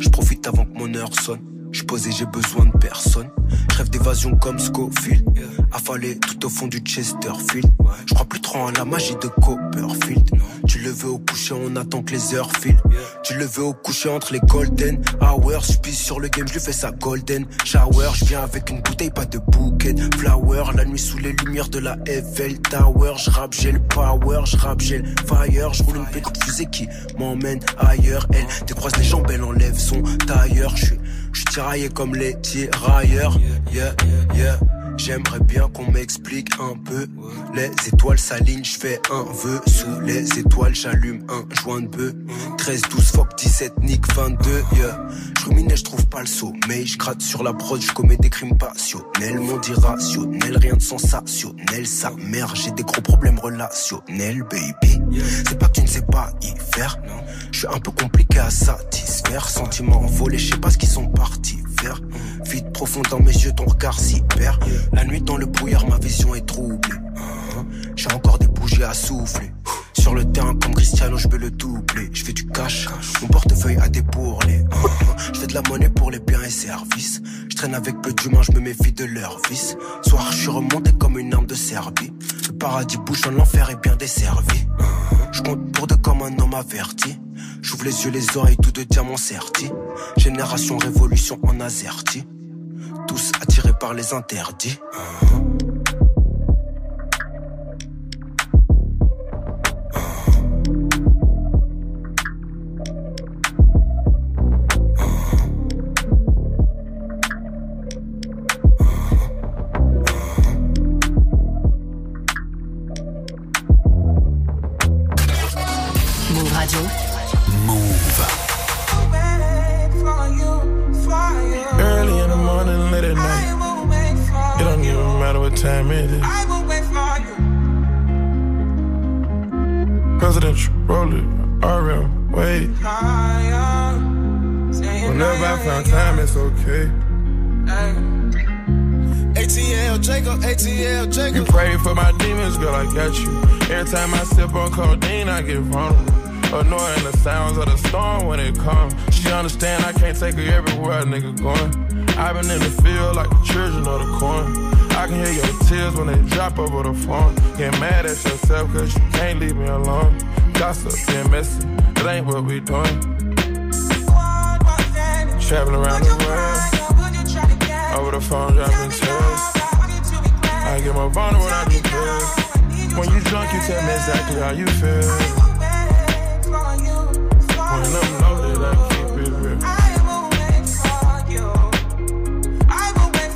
Je profite avant que mon heure sonne. Je posé, j'ai besoin de personne. Rêve d'évasion comme Scofield. Affalé tout au fond du Chesterfield. Je crois plus trop à la magie de Copperfield. Tu le veux au coucher, on attend que les heures filent. Tu le veux au coucher entre les golden hours. Je pisse sur le game, je lui fais sa golden shower. Je viens avec une bouteille, pas de bouquet. Flower, la nuit sous les lumières de la Eiffel Tower. Je rappe, j'ai le power, je rappe, j'ai le fire. Je roule une petite fusée qui m'emmène ailleurs. Elle décroise les jambes, elle enlève son tailleur. Je suis, je suis tiraillé comme les tirailleurs. Yeah. J'aimerais bien qu'on m'explique un peu. Les étoiles s'alignent, je fais un vœu. Sous les étoiles, j'allume un joint de bœuf. 13, 12, fuck 17, Nick 22, yeah. Je ruminais, je trouve pas le sommeil. Je gratte sur la prod, je commets des crimes passionnels. Monde irrationnel, rien de sensationnel. Sa mère, j'ai des gros problèmes relationnels, baby. C'est pas que tu ne sais pas y faire. Je suis un peu compliqué à satisfaire. Sentiments volés, je sais pas ce qu'ils sont partis faire. Vite profond dans mes yeux, ton regard s'y perd. La nuit dans le brouillard, ma vision est troublée. J'ai encore des bougies à souffler. Sur le terrain comme Cristiano, je veux le doubler. Je fais du cash, mon portefeuille a des bourrelets. Je fais de la monnaie pour les biens et services. Je traîne avec peu d'humains, je me méfie de leur vice. Soir, je suis remonté comme une arme de Serbie. Le paradis bouche en enfer est bien desservi. Je compte pour deux comme un homme averti. J'ouvre les yeux, les oreilles, tout de diamants sertis. Génération révolution en azerty. Tous attirés par les interdits. Move Presidential, roll it, RM, wait. Whenever I found time, it's okay. ATL Jacob, ATL Jacob. You pray for my demons, girl, I got you. Every time I sip on codeine, I get vulnerable. Annoying the sounds of the storm when it comes. She understand I can't take her everywhere a nigga going. I've been in the field like the children of the corn. I can hear your tears when they drop over the phone. Get mad at yourself cause you can't leave me alone. Gossip and messy, that ain't what we doing. Traveling around the world. Over the phone, dropping tears. I get more vulnerable when I do pills. When you drunk, you tell me exactly how you feel. When I'm loaded, I keep it real.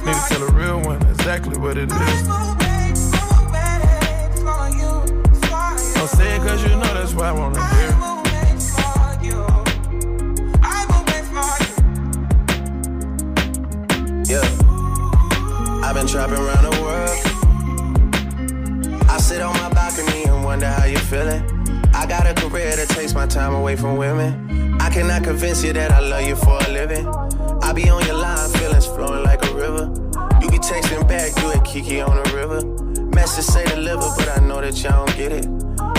Need to tell a real one exactly what it is. You know that's why I wanna hear. Yeah. I've been trapping around the world. I sit on my balcony and wonder how you're feeling. I got a career that takes my time away from women. I cannot convince you that I love you for a living. I be on your line, feelings flowing like a river. You be texting back, you and Kiki on the river. Message say deliver, but I know that y'all don't get it.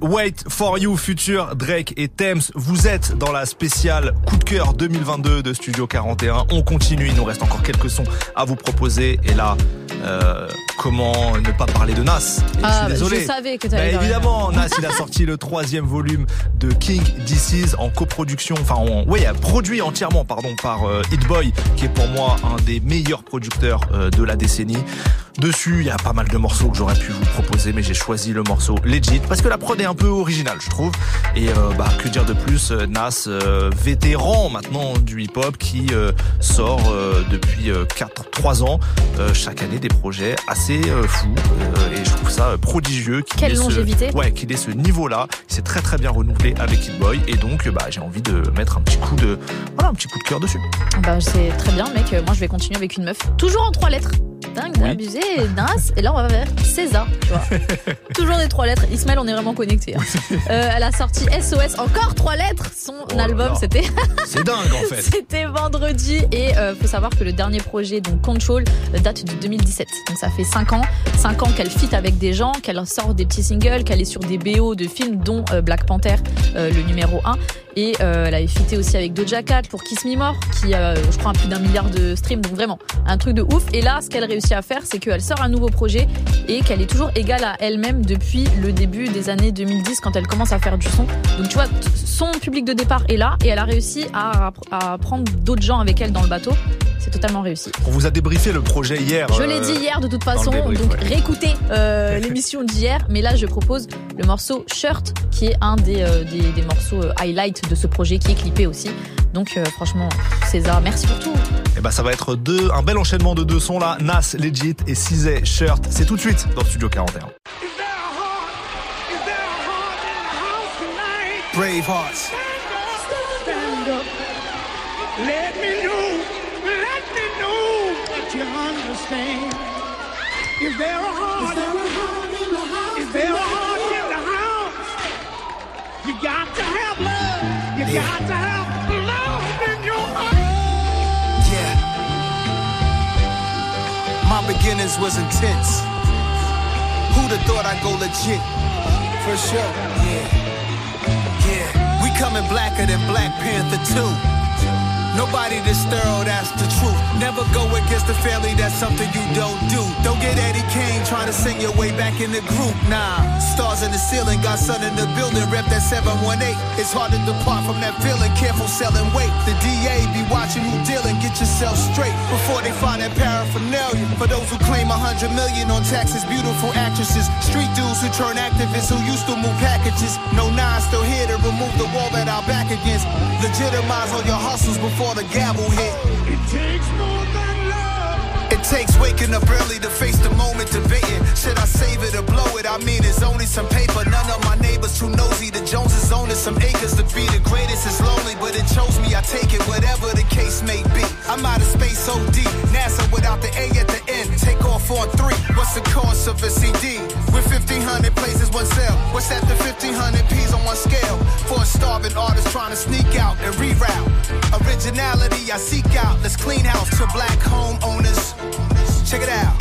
Wait for You Future Drake et Thames. Vous êtes dans la spéciale coup de cœur 2022 de Studio 41 On continue, il nous reste encore quelques sons à vous proposer. Et là, euh, comment ne pas parler de Nas. Et Ah, Je suis désolé je savais que t'allais Bah, Évidemment, Nas. Il a sorti le troisième volume de King DC's en coproduction Enfin, en, oui, produit entièrement pardon par euh, Hit Boy Qui est pour moi un des meilleurs producteurs euh, de la décennie. Dessus, il y a pas mal de morceaux que j'aurais pu vous proposer, mais j'ai choisi le morceau Legit parce que la prod est un peu originale, je trouve. Et euh, bah que dire de plus, euh, Nas, vétéran maintenant du hip-hop, qui sort depuis 4 3 ans chaque année des projets assez euh, fous euh, et je trouve ça euh, prodigieux. qu'il Quelle ait ce- longévité. Ouais, qu'il ait ce niveau-là. Il s'est très très bien renouvelé avec Hit Boy et donc bah j'ai envie de mettre un petit coup de voilà un petit coup de cœur dessus. Bah, c'est très bien, mec. Moi, je vais continuer avec une meuf. Toujours en trois lettres. Dingue, t'as abusé, Nas. Et là, on va vers César, tu vois. Toujours des trois lettres. Ismaël, on est vraiment connectés. hein. Euh, elle a sorti SOS, encore trois lettres. Son Oh album, c'était. C'est dingue en fait. C'était vendredi et euh, faut savoir que le dernier projet, donc Control, euh, date de 2017. Donc ça fait 5 ans. 5 ans qu'elle fit avec des gens, qu'elle sort des petits singles, qu'elle est sur des BO de films dont euh, Black Panther, euh, le numéro 1. Et euh, elle avait fité aussi avec Doja Cat pour Kiss Me More, qui a, euh, je crois, plus d'un milliard de streams. Donc vraiment, un truc de ouf. Et là, ce qu'elle réussit à faire, c'est qu'elle sort un nouveau projet et qu'elle est toujours égale à elle-même depuis le début des années 2010 quand elle commence à faire du son. Donc tu vois, son public de départ est là et elle a réussi à, à prendre d'autres gens avec elle dans le bateau. C'est totalement réussi. On vous a débriefé le projet hier. Je euh, l'ai dit hier de toute façon, débrief, donc ouais. réécoutez euh, l'émission d'hier. Mais là, je propose le morceau Shirt, qui est un des, euh, des, des morceaux euh, highlight de ce projet, qui est clippé aussi. Donc euh, franchement, César, merci pour tout. Et bah ça va être deux, un bel enchaînement de deux sons là. Nas, Legit et Cizé, Shirt. C'est tout de suite dans Studio 41. Brave hearts. Stand up. Let me know, let me know that you understand. Is there a heart? in the house? Is there a heart in the house? You got to have love. You got to have love in your heart. Yeah. My beginnings was intense. Who'd have thought I'd go legit? For sure. Yeah. Yeah. We coming blacker than Black Panther 2. Nobody this thorough, that's the truth. Never go against the family, that's something you don't do. Don't get Eddie Kane trying to sing your way back in the group. Nah, stars in the ceiling, got sun in the building, rep that 718. It's hard to depart from that feeling, careful selling weight. The DA be watching who dealing, get yourself straight before they find that paraphernalia. For those who claim a hundred million on taxes, beautiful actresses, street dudes who turn activists who used to move packages. No nine still here to remove the wall that our back against. Legitimize all your hustles before the gavel hit. It takes more than love. It takes waking up early to face the moment debating. Should I save it or blow it? I mean, it's only some paper. None of my neighbors too nosy. The Joneses owning some acres to be the greatest is lonely, but it chose me. I take it, whatever the case may be. I'm out of space so deep. NASA without the A at the end. Take off on three. What's the cost of a CD? With 1500 places, one sale. What's that? The 1500 P's on one scale. For a starving artist trying to sneak out and reroute. Originality I seek out. Let's clean house to black homeowners. Check it out.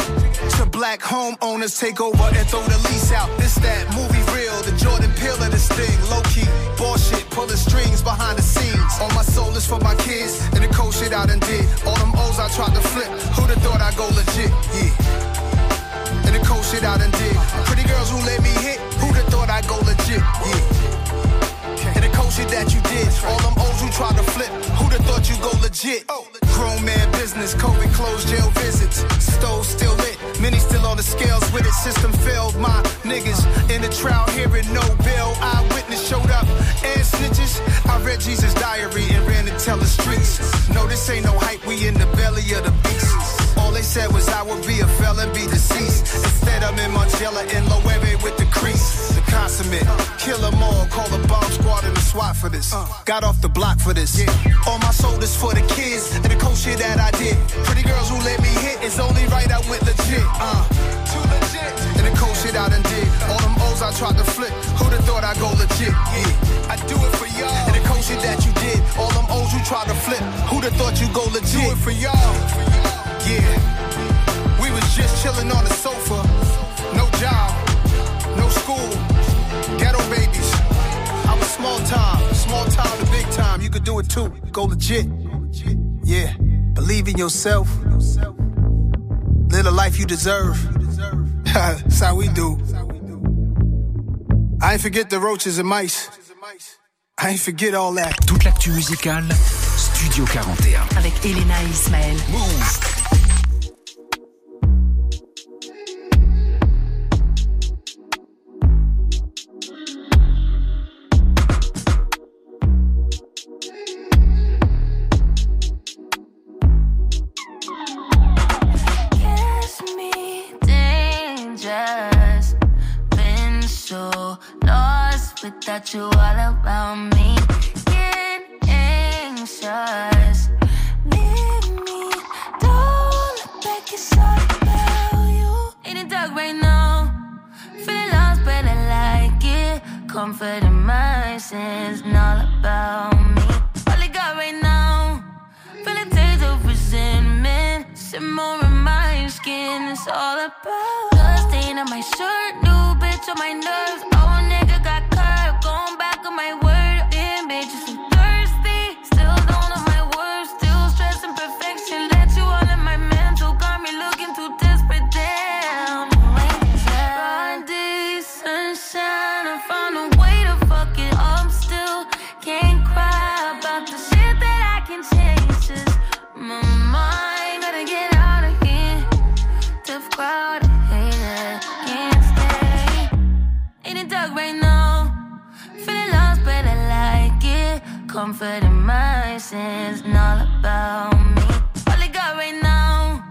To black homeowners take over and throw the lease out. This that movie real, the Jordan Peele of this thing. Low key, bullshit, pulling strings behind the scenes. All my soul is for my kids and the cold shit I done did. All them O's I tried to flip. Who'd have thought I'd go legit? Yeah. And the cold shit I done did. Pretty girls who let me hit. Who'd have thought I'd go legit? Yeah. Cold that you did. All them O's who tried to flip. Who'd have thought you go legit? Grown man business, COVID closed jail visits. Stove still lit. Many still on the scales with it. System failed. My niggas in the trial hearing no bill. Eyewitness showed up and snitches. I read Jesus' diary and ran to tell the streets. No, this ain't no hype. We in the belly of the beast. All they said was I would be a felon, be deceased. Instead, I'm in Margiela and Loewe with the crease. The consummate, kill 'em all, call the bomb squad and the SWAT for this. Got off the block for this. All my shoulders for the kids and the cold shit that I did. Pretty girls who let me hit, it's only right I went legit. Uh, too legit. And the cold shit I done did. All them O's I tried to flip. Who'd have thought I'd go legit? Yeah, I do it for y'all. And the cold shit that you did. All them O's you tried to flip. Who'd have thought you'd go legit? Do it for y'all. Yeah. We was just chilling on the sofa. No job, no school, ghetto babies. I was small time, small time to big time. You could do it too. Go legit. Yeah. Believe in yourself. Live the life you deserve. That's how we do. I ain't forget the roaches and mice. I ain't forget all that. Toute l'actu musicale, Studio 41. Avec Elena et Ismaël. Move. You, all about me. Get anxious. Leave me, don't look back, it's all about you. In the dark right now, feeling lost, but I like it. Comfort in my sins, all about me. All I got right now, feeling taste of resentment. Simmer in my skin, it's all about. Blood stain on my shirt, new bitch on my nerves. Comfort in my sins, and all about me. All I got right now,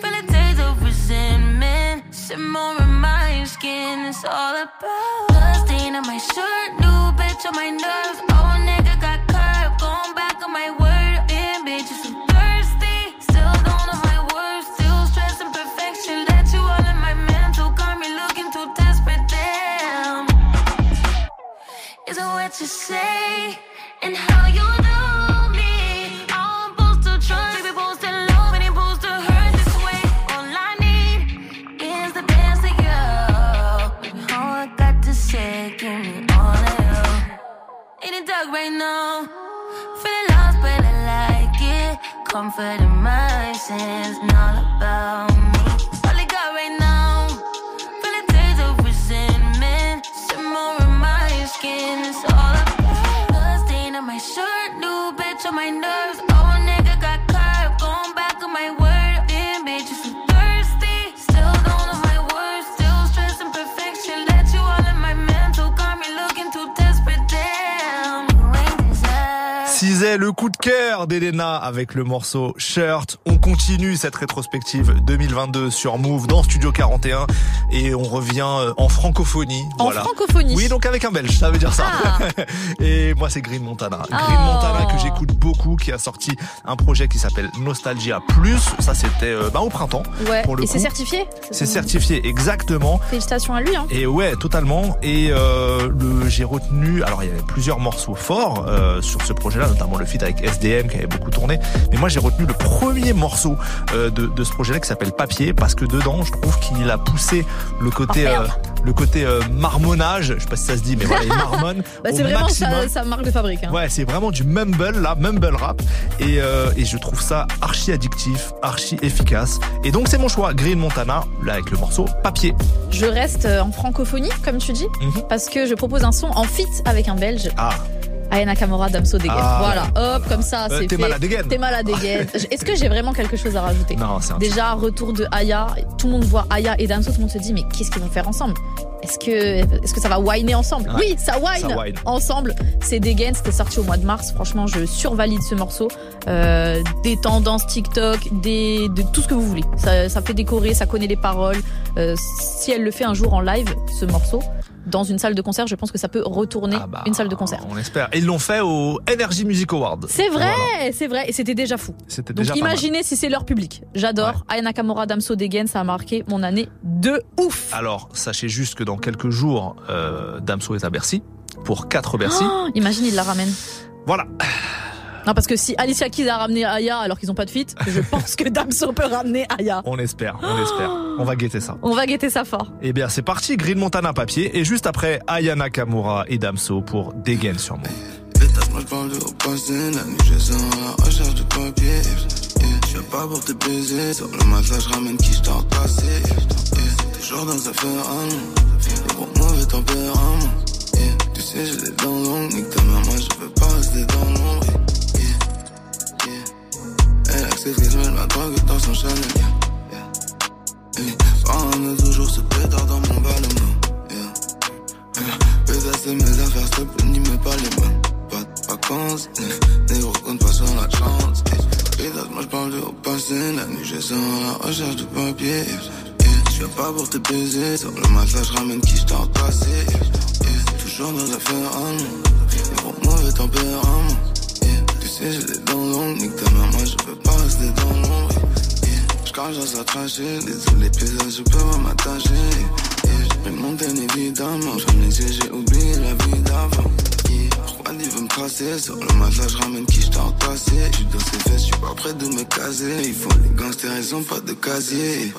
feeling taste of resentment. Simmer in my skin, it's all about. Blood stain on my shirt, new bitch on my nerves. Oh, nigga got curved, going back on my word. Damn, bitch, you so thirsty. Still don't know my words, still stressing perfection. Let you all in my mental, got me looking too desperate. Damn. Is what you say and how now, feeling lost, but I like it. Comfort in my sins, and all about me. All I got right now, feeling taste of resentment. Simmer in my skin, it's all about. Blood stain on my shirt, new bitch on my nerves. Le coup de cœur d'Elena avec le morceau Shirt. On continue cette rétrospective 2022 sur Move dans Studio 41 et on revient euh, en francophonie. En francophonie Oui, donc avec un belge, ça veut dire ça. Ah. et moi, c'est Green Montana. Green Oh. Montana que j'écoute beaucoup, qui a sorti un projet qui s'appelle Nostalgia Plus. Ça, c'était euh, bah, au printemps. Ouais, pour le et c'est certifié? C'est certifié, exactement. Félicitations à lui. Hein. Et ouais, totalement. Et euh, le j'ai retenu. Alors il y avait plusieurs morceaux forts euh, sur ce projet-là, notamment le feat avec SDM qui avait beaucoup tourné. Mais moi j'ai retenu le premier morceau euh, de, de ce projet-là qui s'appelle Papier parce que dedans je trouve qu'il a poussé le côté Oh, euh, le côté euh, marmonnage. Je sais pas si ça se dit, mais voilà, il marmonne Bah, c'est vraiment maximum. sa, sa marque de fabrique. Hein. Ouais, c'est vraiment du mumble là, mumble rap, et, et je trouve ça archi addictif, archi efficace. Et donc c'est mon choix, Green Montana, là avec le morceau Papier. Je reste en francophonie, comme tu dis, Mhm. parce que je propose un son en feat avec un belge. Ah. Aya Nakamura, Damso Degen. Ah. voilà, hop, comme ça, Euh, c'est t'es malade again. T'es malade again. Est-ce que j'ai vraiment quelque chose à rajouter Non, c'est Déjà, retour de Aya. Tout le monde voit Aya et Damso. Tout le monde se dit, mais qu'est-ce qu'ils vont faire ensemble Est-ce que, est-ce que ça va whiner ensemble Ouais, Oui, ça whine, ça whine. ensemble. C'est Degen, c'était sorti au mois de mars. Franchement, je survalide ce morceau. Euh, des tendances TikTok, des, de tout ce que vous voulez. Ça, ça fait décorer, ça connaît les paroles. Euh, si elle le fait un jour en live, ce morceau, dans une salle de concert, je pense que ça peut retourner une salle de concert. On espère. Et ils l'ont fait au Energy Music Award. C'est vrai, Voilà. c'est vrai, et c'était déjà fou. C'était Donc déjà mal. imaginez si c'est leur public. J'adore. Aya Nakamura, Damso Degen, ça a marqué mon année de ouf. Alors, sachez juste que dans quelques jours, euh, Damso est à Bercy pour 4 Bercy. Oh, imagine, il la ramène. Voilà. Non, parce que si Alicia Keys a ramené Aya alors qu'ils ont pas de feat, je pense que Damso peut ramener Aya. On espère, on espère. On va guetter ça. On va guetter ça fort. Eh bien, c'est parti, Green Montana papier. Et juste après, Ayana Kamura et Damso pour Degen sur moi. Pétasse, moi je parle de au passé, la nuit je sens la recherche de papier. Yeah. Je pas pour te baiser, sur le matelas je ramène qui je t'ai entassé. Yeah. Toujours dans affaire à nous, les gros mauvais tempéraments. Yeah. Tu sais, j'ai les dents longues, nique ta mère, moi je veux pas rester dans l'ombre. Yeah. Yeah. Elle accepte mets ma drogue dans son Chanel. Yeah. Yeah. Yeah. Toujours ce pétard dans mon ballon. Yeah. Yeah. Pétasse, c'est mes affaires, s'il te plaît, n'y mets pas les mains pas de vacances, eh. négro compte pas sur la chance. Pétasse, moi j'parle de au passé, la nuit je sens à la recherche de papier. eh. Je viens pas pour te baiser, sur le matelas je ramène qui je t'ai entassé. eh. toujours dans affaires allemandes. Gros mauvais tempérament. J'ai des dents longues, nique ta mère, moi je peux pas rester dans l'ombre. Yeah. J'carge dans sa trachée, désolé, paysages, je peux pas m'attacher. Yeah. J'ai pris mon thème, évidemment. J'en ai j'ai oublié la vie d'avant. Il veut me tracer Sur le matelas, je ramène qui j't'ai entassé. J'suis dans ses fesses, j'suis pas prêt de me caser. Ils font les gangsters, ils ont pas de casier.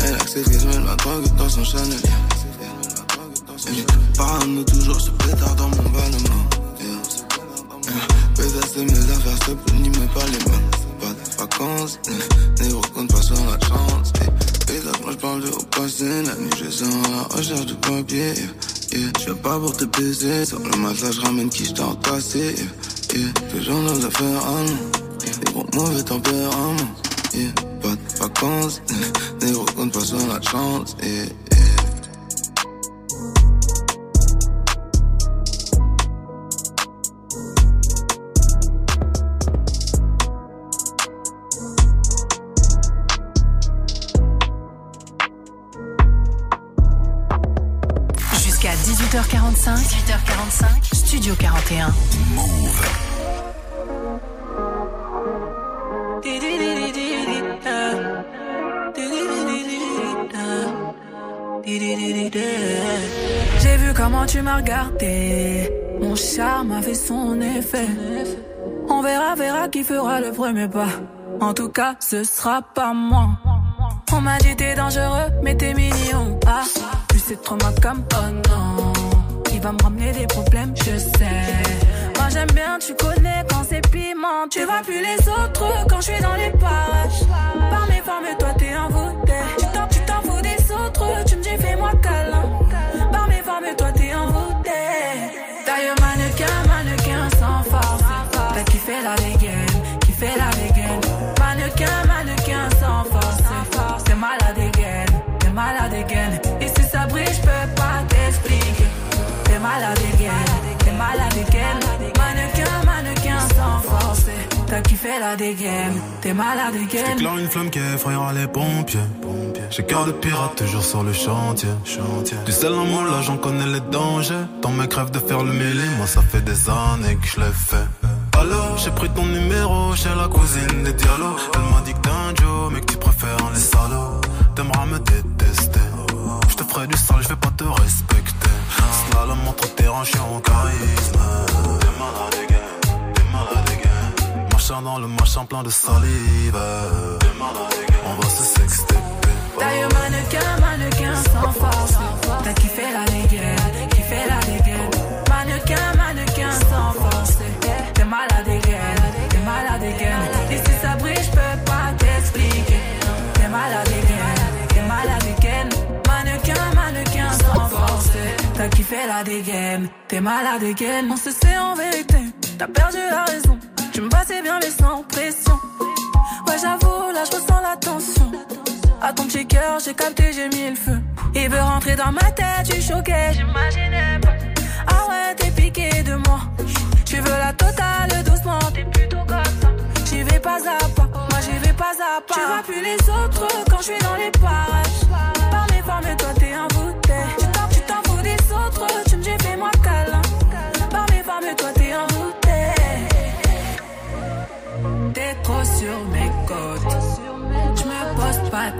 Elle accepte que je mets la drogue dans son Chanel. Parano toujours ce pétard dans mon ballonnement. C'est mes affaires, plaît, n'y mets pas les mains. Pas de vacances, négro compte pas sur la chance. Pétard, moi j'parle de au passé, la nuit je sens à la recherche de papier. Yeah, je pas pour te baiser, sur le matelas je ramène qui j't'ai entassé. Yeah, toujours dans affaires allemandes, des gros mauvais tempéraments. Yeah, pas de vacances, négro compte pas sur la chance. Yeah, 18h45, 18h45, Studio 41. J'ai vu comment tu m'as regardé. Mon charme a fait son effet. On verra, verra qui fera le premier pas. En tout cas, ce sera pas moi. On m'a dit t'es dangereux, mais t'es mignon. Ah, tu sais trop ma cam. Oh non, il va me ramener des problèmes, je sais. Moi j'aime bien, tu connais quand c'est piment. Tu vois plus les autres quand je suis dans les parages. Par mes formes, toi t'es envoûté. Tu Kiffé la dégaine, t'es malade dégaine. J'éclaire une flamme qui effrayera les pompiers. J'ai cœur de pirate toujours sur le chantier. Du sel en moi là j'en connais les dangers. Tant mes crèves de faire le mêlé, moi ça fait des années que je l'ai fait. Alors j'ai pris ton numéro chez la cousine des dialogues. Elle m'a dit que t'es un Joe, mais que tu préfères les salauds. T'aimeras me détester. Je te ferai du sale, je vais pas te respecter. Slalom entre tes hanches en charisme. T'es malade again, t'es malade dans le machin plein de salive. On va se sexter. Taille mannequin, mannequin sans force. T'as kiffé la dégaine, kiffé la dégaine. Mannequin, mannequin sans force. T'es malade dégaine, t'es malade dégaine. Et si ça brille, je peux pas t'expliquer. T'es malade dégaine, t'es malade dégaine. Mannequin, mannequin sans force. T'as kiffé la dégaine, t'es malade dégaine. On se sait en vérité, t'as perdu la raison. Tu me passais bien mais sans pression. Ouais, j'avoue, là je ressens la tension. À ton petit cœur, j'ai capté, j'ai mis le feu. Il veut rentrer dans ma tête, suis choqué. J'imaginais pas. Ah ouais, t'es piqué de moi. Tu veux la totale doucement. T'es plutôt comme ça. J'y vais pas à pas. Moi j'y vais pas à pas. Tu vois plus les autres quand je suis dans les parages.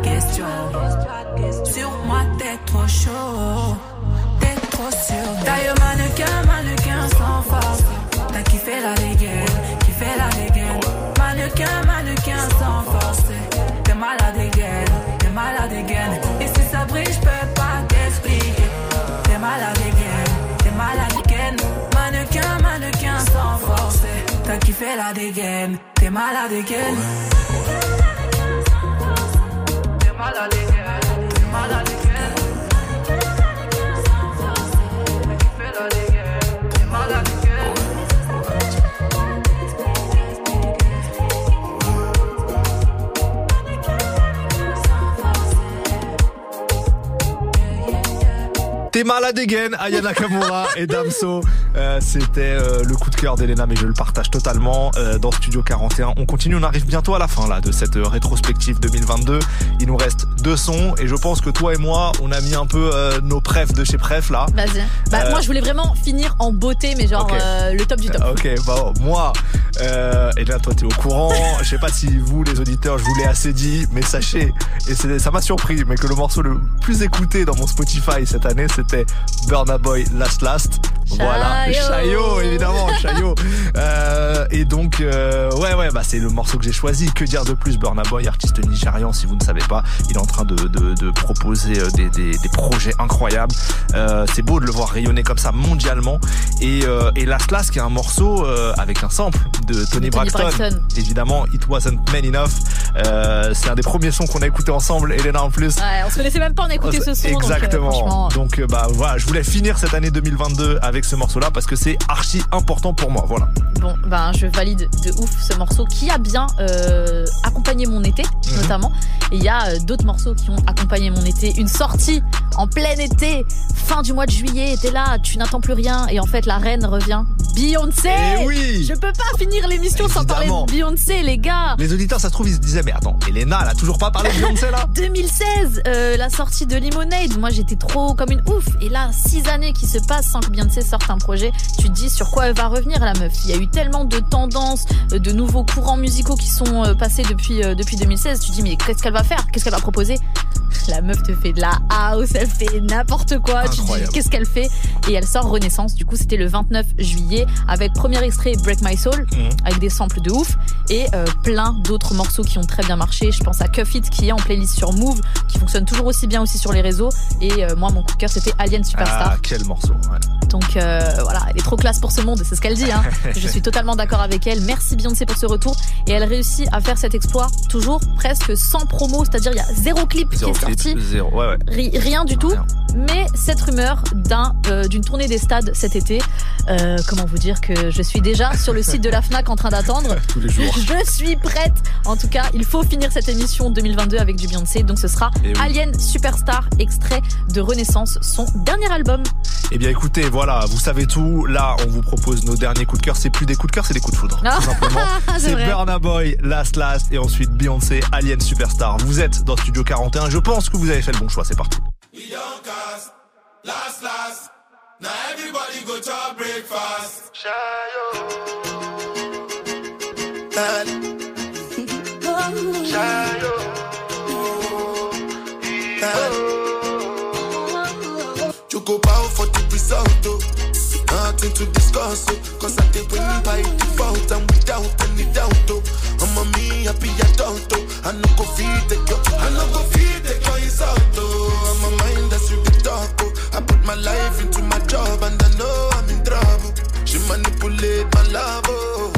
Questions. Sur moi, t'es trop chaud. T'es trop sur Taille mannequin, mannequin sans force. T'as kiffé la dégaine, kiffé la dégaine. Mannequin, mannequin sans force. T'es malade dégaine, t'es malade dégaine. Et si ça brille, je peux pas t'expliquer. T'es malade dégaine, t'es malade dégaine. Mannequin, mannequin sans force. T'as kiffé la dégaine, t'es malade dégaine. T'es malade again, Aya Nakamura et Damso. Euh, C'était euh, le coup de cœur d'Elena, mais je le partage totalement euh, dans Studio 41. On continue, on arrive bientôt à la fin là de cette rétrospective 2022. Il nous reste deux sons et je pense que toi et moi, on a mis un peu nos prefs de chez Pref là. Vas-y. Bah, moi, je voulais vraiment finir en beauté, mais genre le top du top. Ok, bah moi, là toi t'es au courant. Je sais pas si vous les auditeurs, je vous l'ai assez dit, mais sachez, et ça m'a surpris, mais que le morceau le plus écouté dans mon Spotify cette année, c'était Burna Boy Last Last. Voilà. Chayo, évidemment, Chayo. Euh, et donc, euh, ouais, ouais, bah c'est le morceau que j'ai choisi. Que dire de plus, Burna Boy, artiste nigérian, si vous ne savez pas, il est en train de, de, de proposer euh, des, des, des projets incroyables. Euh, c'est beau de le voir rayonner comme ça mondialement. Et, euh, et Last Last, qui est un morceau euh, avec un sample de Tony, Tony Braxton. Braxton. Évidemment, It Wasn't Man Enough. Euh, c'est un des premiers sons qu'on a écouté ensemble, Elena en plus. Ouais, on se connaissait même pas, on a écouté ce son. donc, Exactement. Donc, euh, bah voilà, je voulais finir cette année 2022 avec ce morceau-là parce que c'est archi important pour moi. Voilà. Bon, ben je valide de ouf ce morceau qui a bien euh, accompagné mon été, Mhm. notamment. Et il y a euh, d'autres morceaux qui ont accompagné mon été. Une sortie en plein été, fin du mois de juillet, t'es là, tu n'attends plus rien. Et en fait, la reine revient. Beyoncé Eh oui Je peux pas finir l'émission sans parler de Beyoncé, les gars Les auditeurs, ça se trouve, ils se disaient, mais attends, Elena, elle a toujours pas parlé de Beyoncé là 2016, euh, la sortie de Lemonade, moi j'étais trop comme une ouf. Et là, six années qui se passent sans que Beyoncé sorte un projet, tu te dis sur quoi elle va revenir la meuf. Il y a eu tellement de tendances, euh, de nouveaux courants musicaux qui sont euh, passés depuis euh, depuis 2016. Tu te dis mais qu'est-ce qu'elle va faire? Qu'est-ce qu'elle va proposer? La meuf te fait de la house, elle fait n'importe quoi. Tu te dis qu'est-ce qu'elle fait? Et elle sort Renaissance. Du coup, c'était le 29 juillet avec premier extrait Break My Soul Mhm. avec des samples de ouf et euh, plein d'autres morceaux qui ont très bien marché. Je pense à Cuff It qui est en playlist sur Move, qui fonctionne toujours aussi bien aussi sur les réseaux. Et euh, moi, mon coup de cœur, c'était Alien Superstar. Ah, quel morceau. ouais. Donc euh, voilà, elle est trop classe pour ce monde, c'est ce qu'elle dit. Hein. Je suis totalement d'accord avec elle. Merci Beyoncé pour ce retour. Et elle réussit à faire cet exploit toujours presque sans promo, c'est-à-dire il y a zéro clip Zéro qui est clip, sorti. zéro. Ouais, ouais. Ri- rien du tout. Mais cette rumeur d'un euh, d'une tournée des stades cet été, euh, comment vous dire que je suis déjà sur le site de la Fnac en train d'attendre. Tous les jours. Je suis prête. En tout cas, il faut finir cette émission 2022 avec du Beyoncé. Donc ce sera Eh oui. Alien Superstar, extrait de Renaissance, son dernier album. Eh bien écoutez, voilà, vous savez tout. Là, on vous propose nos derniers coups de cœur. C'est plus des coups de cœur, c'est des coups de foudre. Ah, Tout simplement. c'est. Burna Boy, Last Last, et ensuite Beyoncé, Alien Superstar. Vous êtes dans Studio 41. Je pense que vous avez fait le bon choix. C'est parti. Last, last. Now everybody go to breakfast. Choco power for the result, oh. Nothing to discuss, oh. Cause I did win by default and without any doubt, oh. I'm a me happy adult, oh. I no go feed the girl, I no go feed the girl oh. I'm a mind that's the talk, oh. I put my life into my job and I know I'm in trouble. She manipulate my love, oh.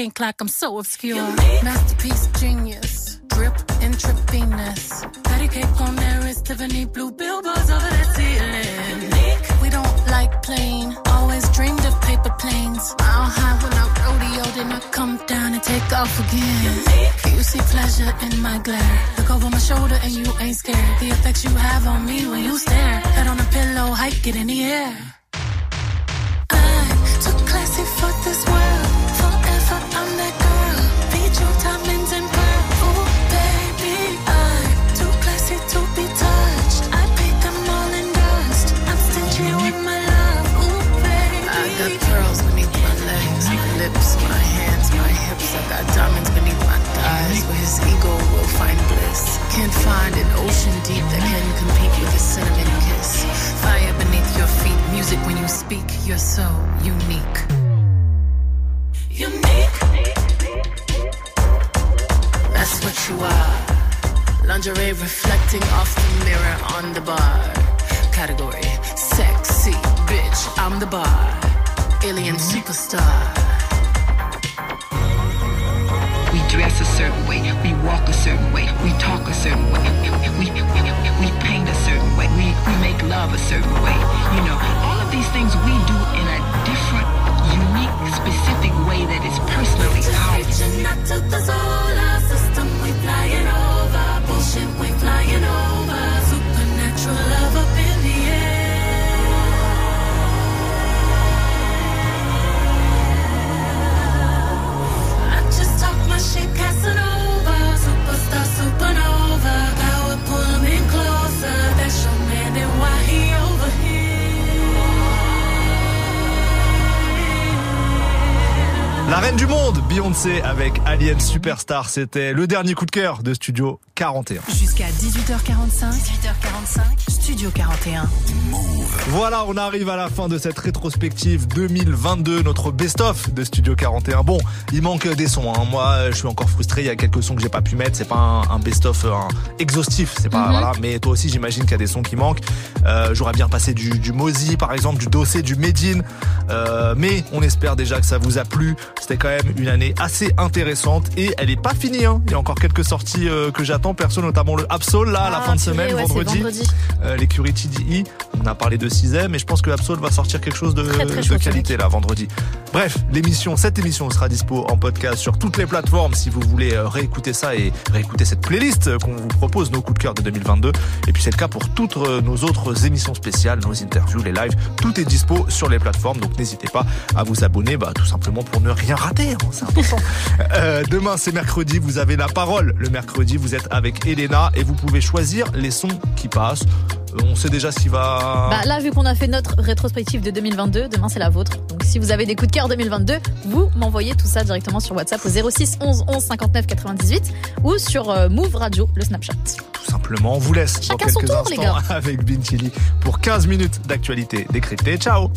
Can't clock. I'm so obscure. Masterpiece genius. Drip intravenous. Patty cake on there is Tiffany blue billboards over the ceiling. Unique. We don't like plain. Always dreamed of paper planes. Mile high when I rodeo, then I come down and take off again. You see pleasure in my glare. Look over my shoulder and you ain't scared. The effects you have on me when you stare. Head on a pillow, hike it in the air. Got diamonds beneath my thighs where his ego will find bliss. Can't find an ocean deep that can compete with a cinnamon kiss. Fire beneath your feet, music when you speak. You're so unique. Unique. That's what you are. Lingerie reflecting off the mirror on the bar. Category sexy bitch. I'm the bar. Alien superstar. Dress a certain way, we walk a certain way, we talk a certain way, we, we, paint a certain way, we, we make love a certain way. You know, all of these things we do in a different, unique, specific way that is personally ours. Out to the solar system, we flying over. Bullshit, we flying over. Supernatural love up in La reine du monde, Beyoncé avec Alien Superstar, c'était le dernier coup de cœur de Studio 41. Jusqu'à 18h45, 18h45, Studio 41. Voilà, on arrive à la fin de cette rétrospective 2022, notre best-of de Studio 41. Bon, il manque des sons. Hein. Moi, je suis encore frustré. Il y a quelques sons que j'ai pas pu mettre. C'est pas un, un best-of un exhaustif. C'est pas Mhm. voilà. Mais toi aussi, j'imagine qu'il y a des sons qui manquent. Euh, J'aurais bien passé du, du Mozi, par exemple, du Dossé, du Medine. Euh, mais on espère déjà que ça vous a plu. C'était quand même une année assez intéressante et elle est pas finie. Hein. Il y a encore quelques sorties euh, que j'attends perso, notamment le Absol là à la Ah, fin de semaine, ouais, vendredi. vendredi. Euh, TDI. On a parlé de 6 mais je pense que Absol va sortir quelque chose de, Très, très de chaud, qualité là vendredi. Bref, l'émission, cette émission sera dispo en podcast sur toutes les plateformes si vous voulez euh, réécouter ça et réécouter cette playlist qu'on vous propose, nos coups de cœur de 2022. Et puis c'est le cas pour toutes euh, nos autres émissions spéciales, nos interviews, les lives. Tout est dispo sur les plateformes, donc n'hésitez pas à vous abonner, bah, tout simplement pour ne rien rater. hein, c'est important. Euh, demain c'est mercredi, vous avez la parole. Le mercredi, vous êtes avec Elena et vous pouvez choisir les sons qui passent. Euh, On sait déjà qui va. Bah là, vu qu'on a fait notre rétrospective de 2022, demain c'est la vôtre. Donc si vous avez des coups de cœur 2022, vous m'envoyez tout ça directement sur WhatsApp au 06 11 11 59 98 ou sur euh, Move Radio, le Snapchat. tout simplement. On vous laisse Chacun dans son quelques tour, les instants gars. avec Bintili pour 15 minutes d'actualité décryptée. Ciao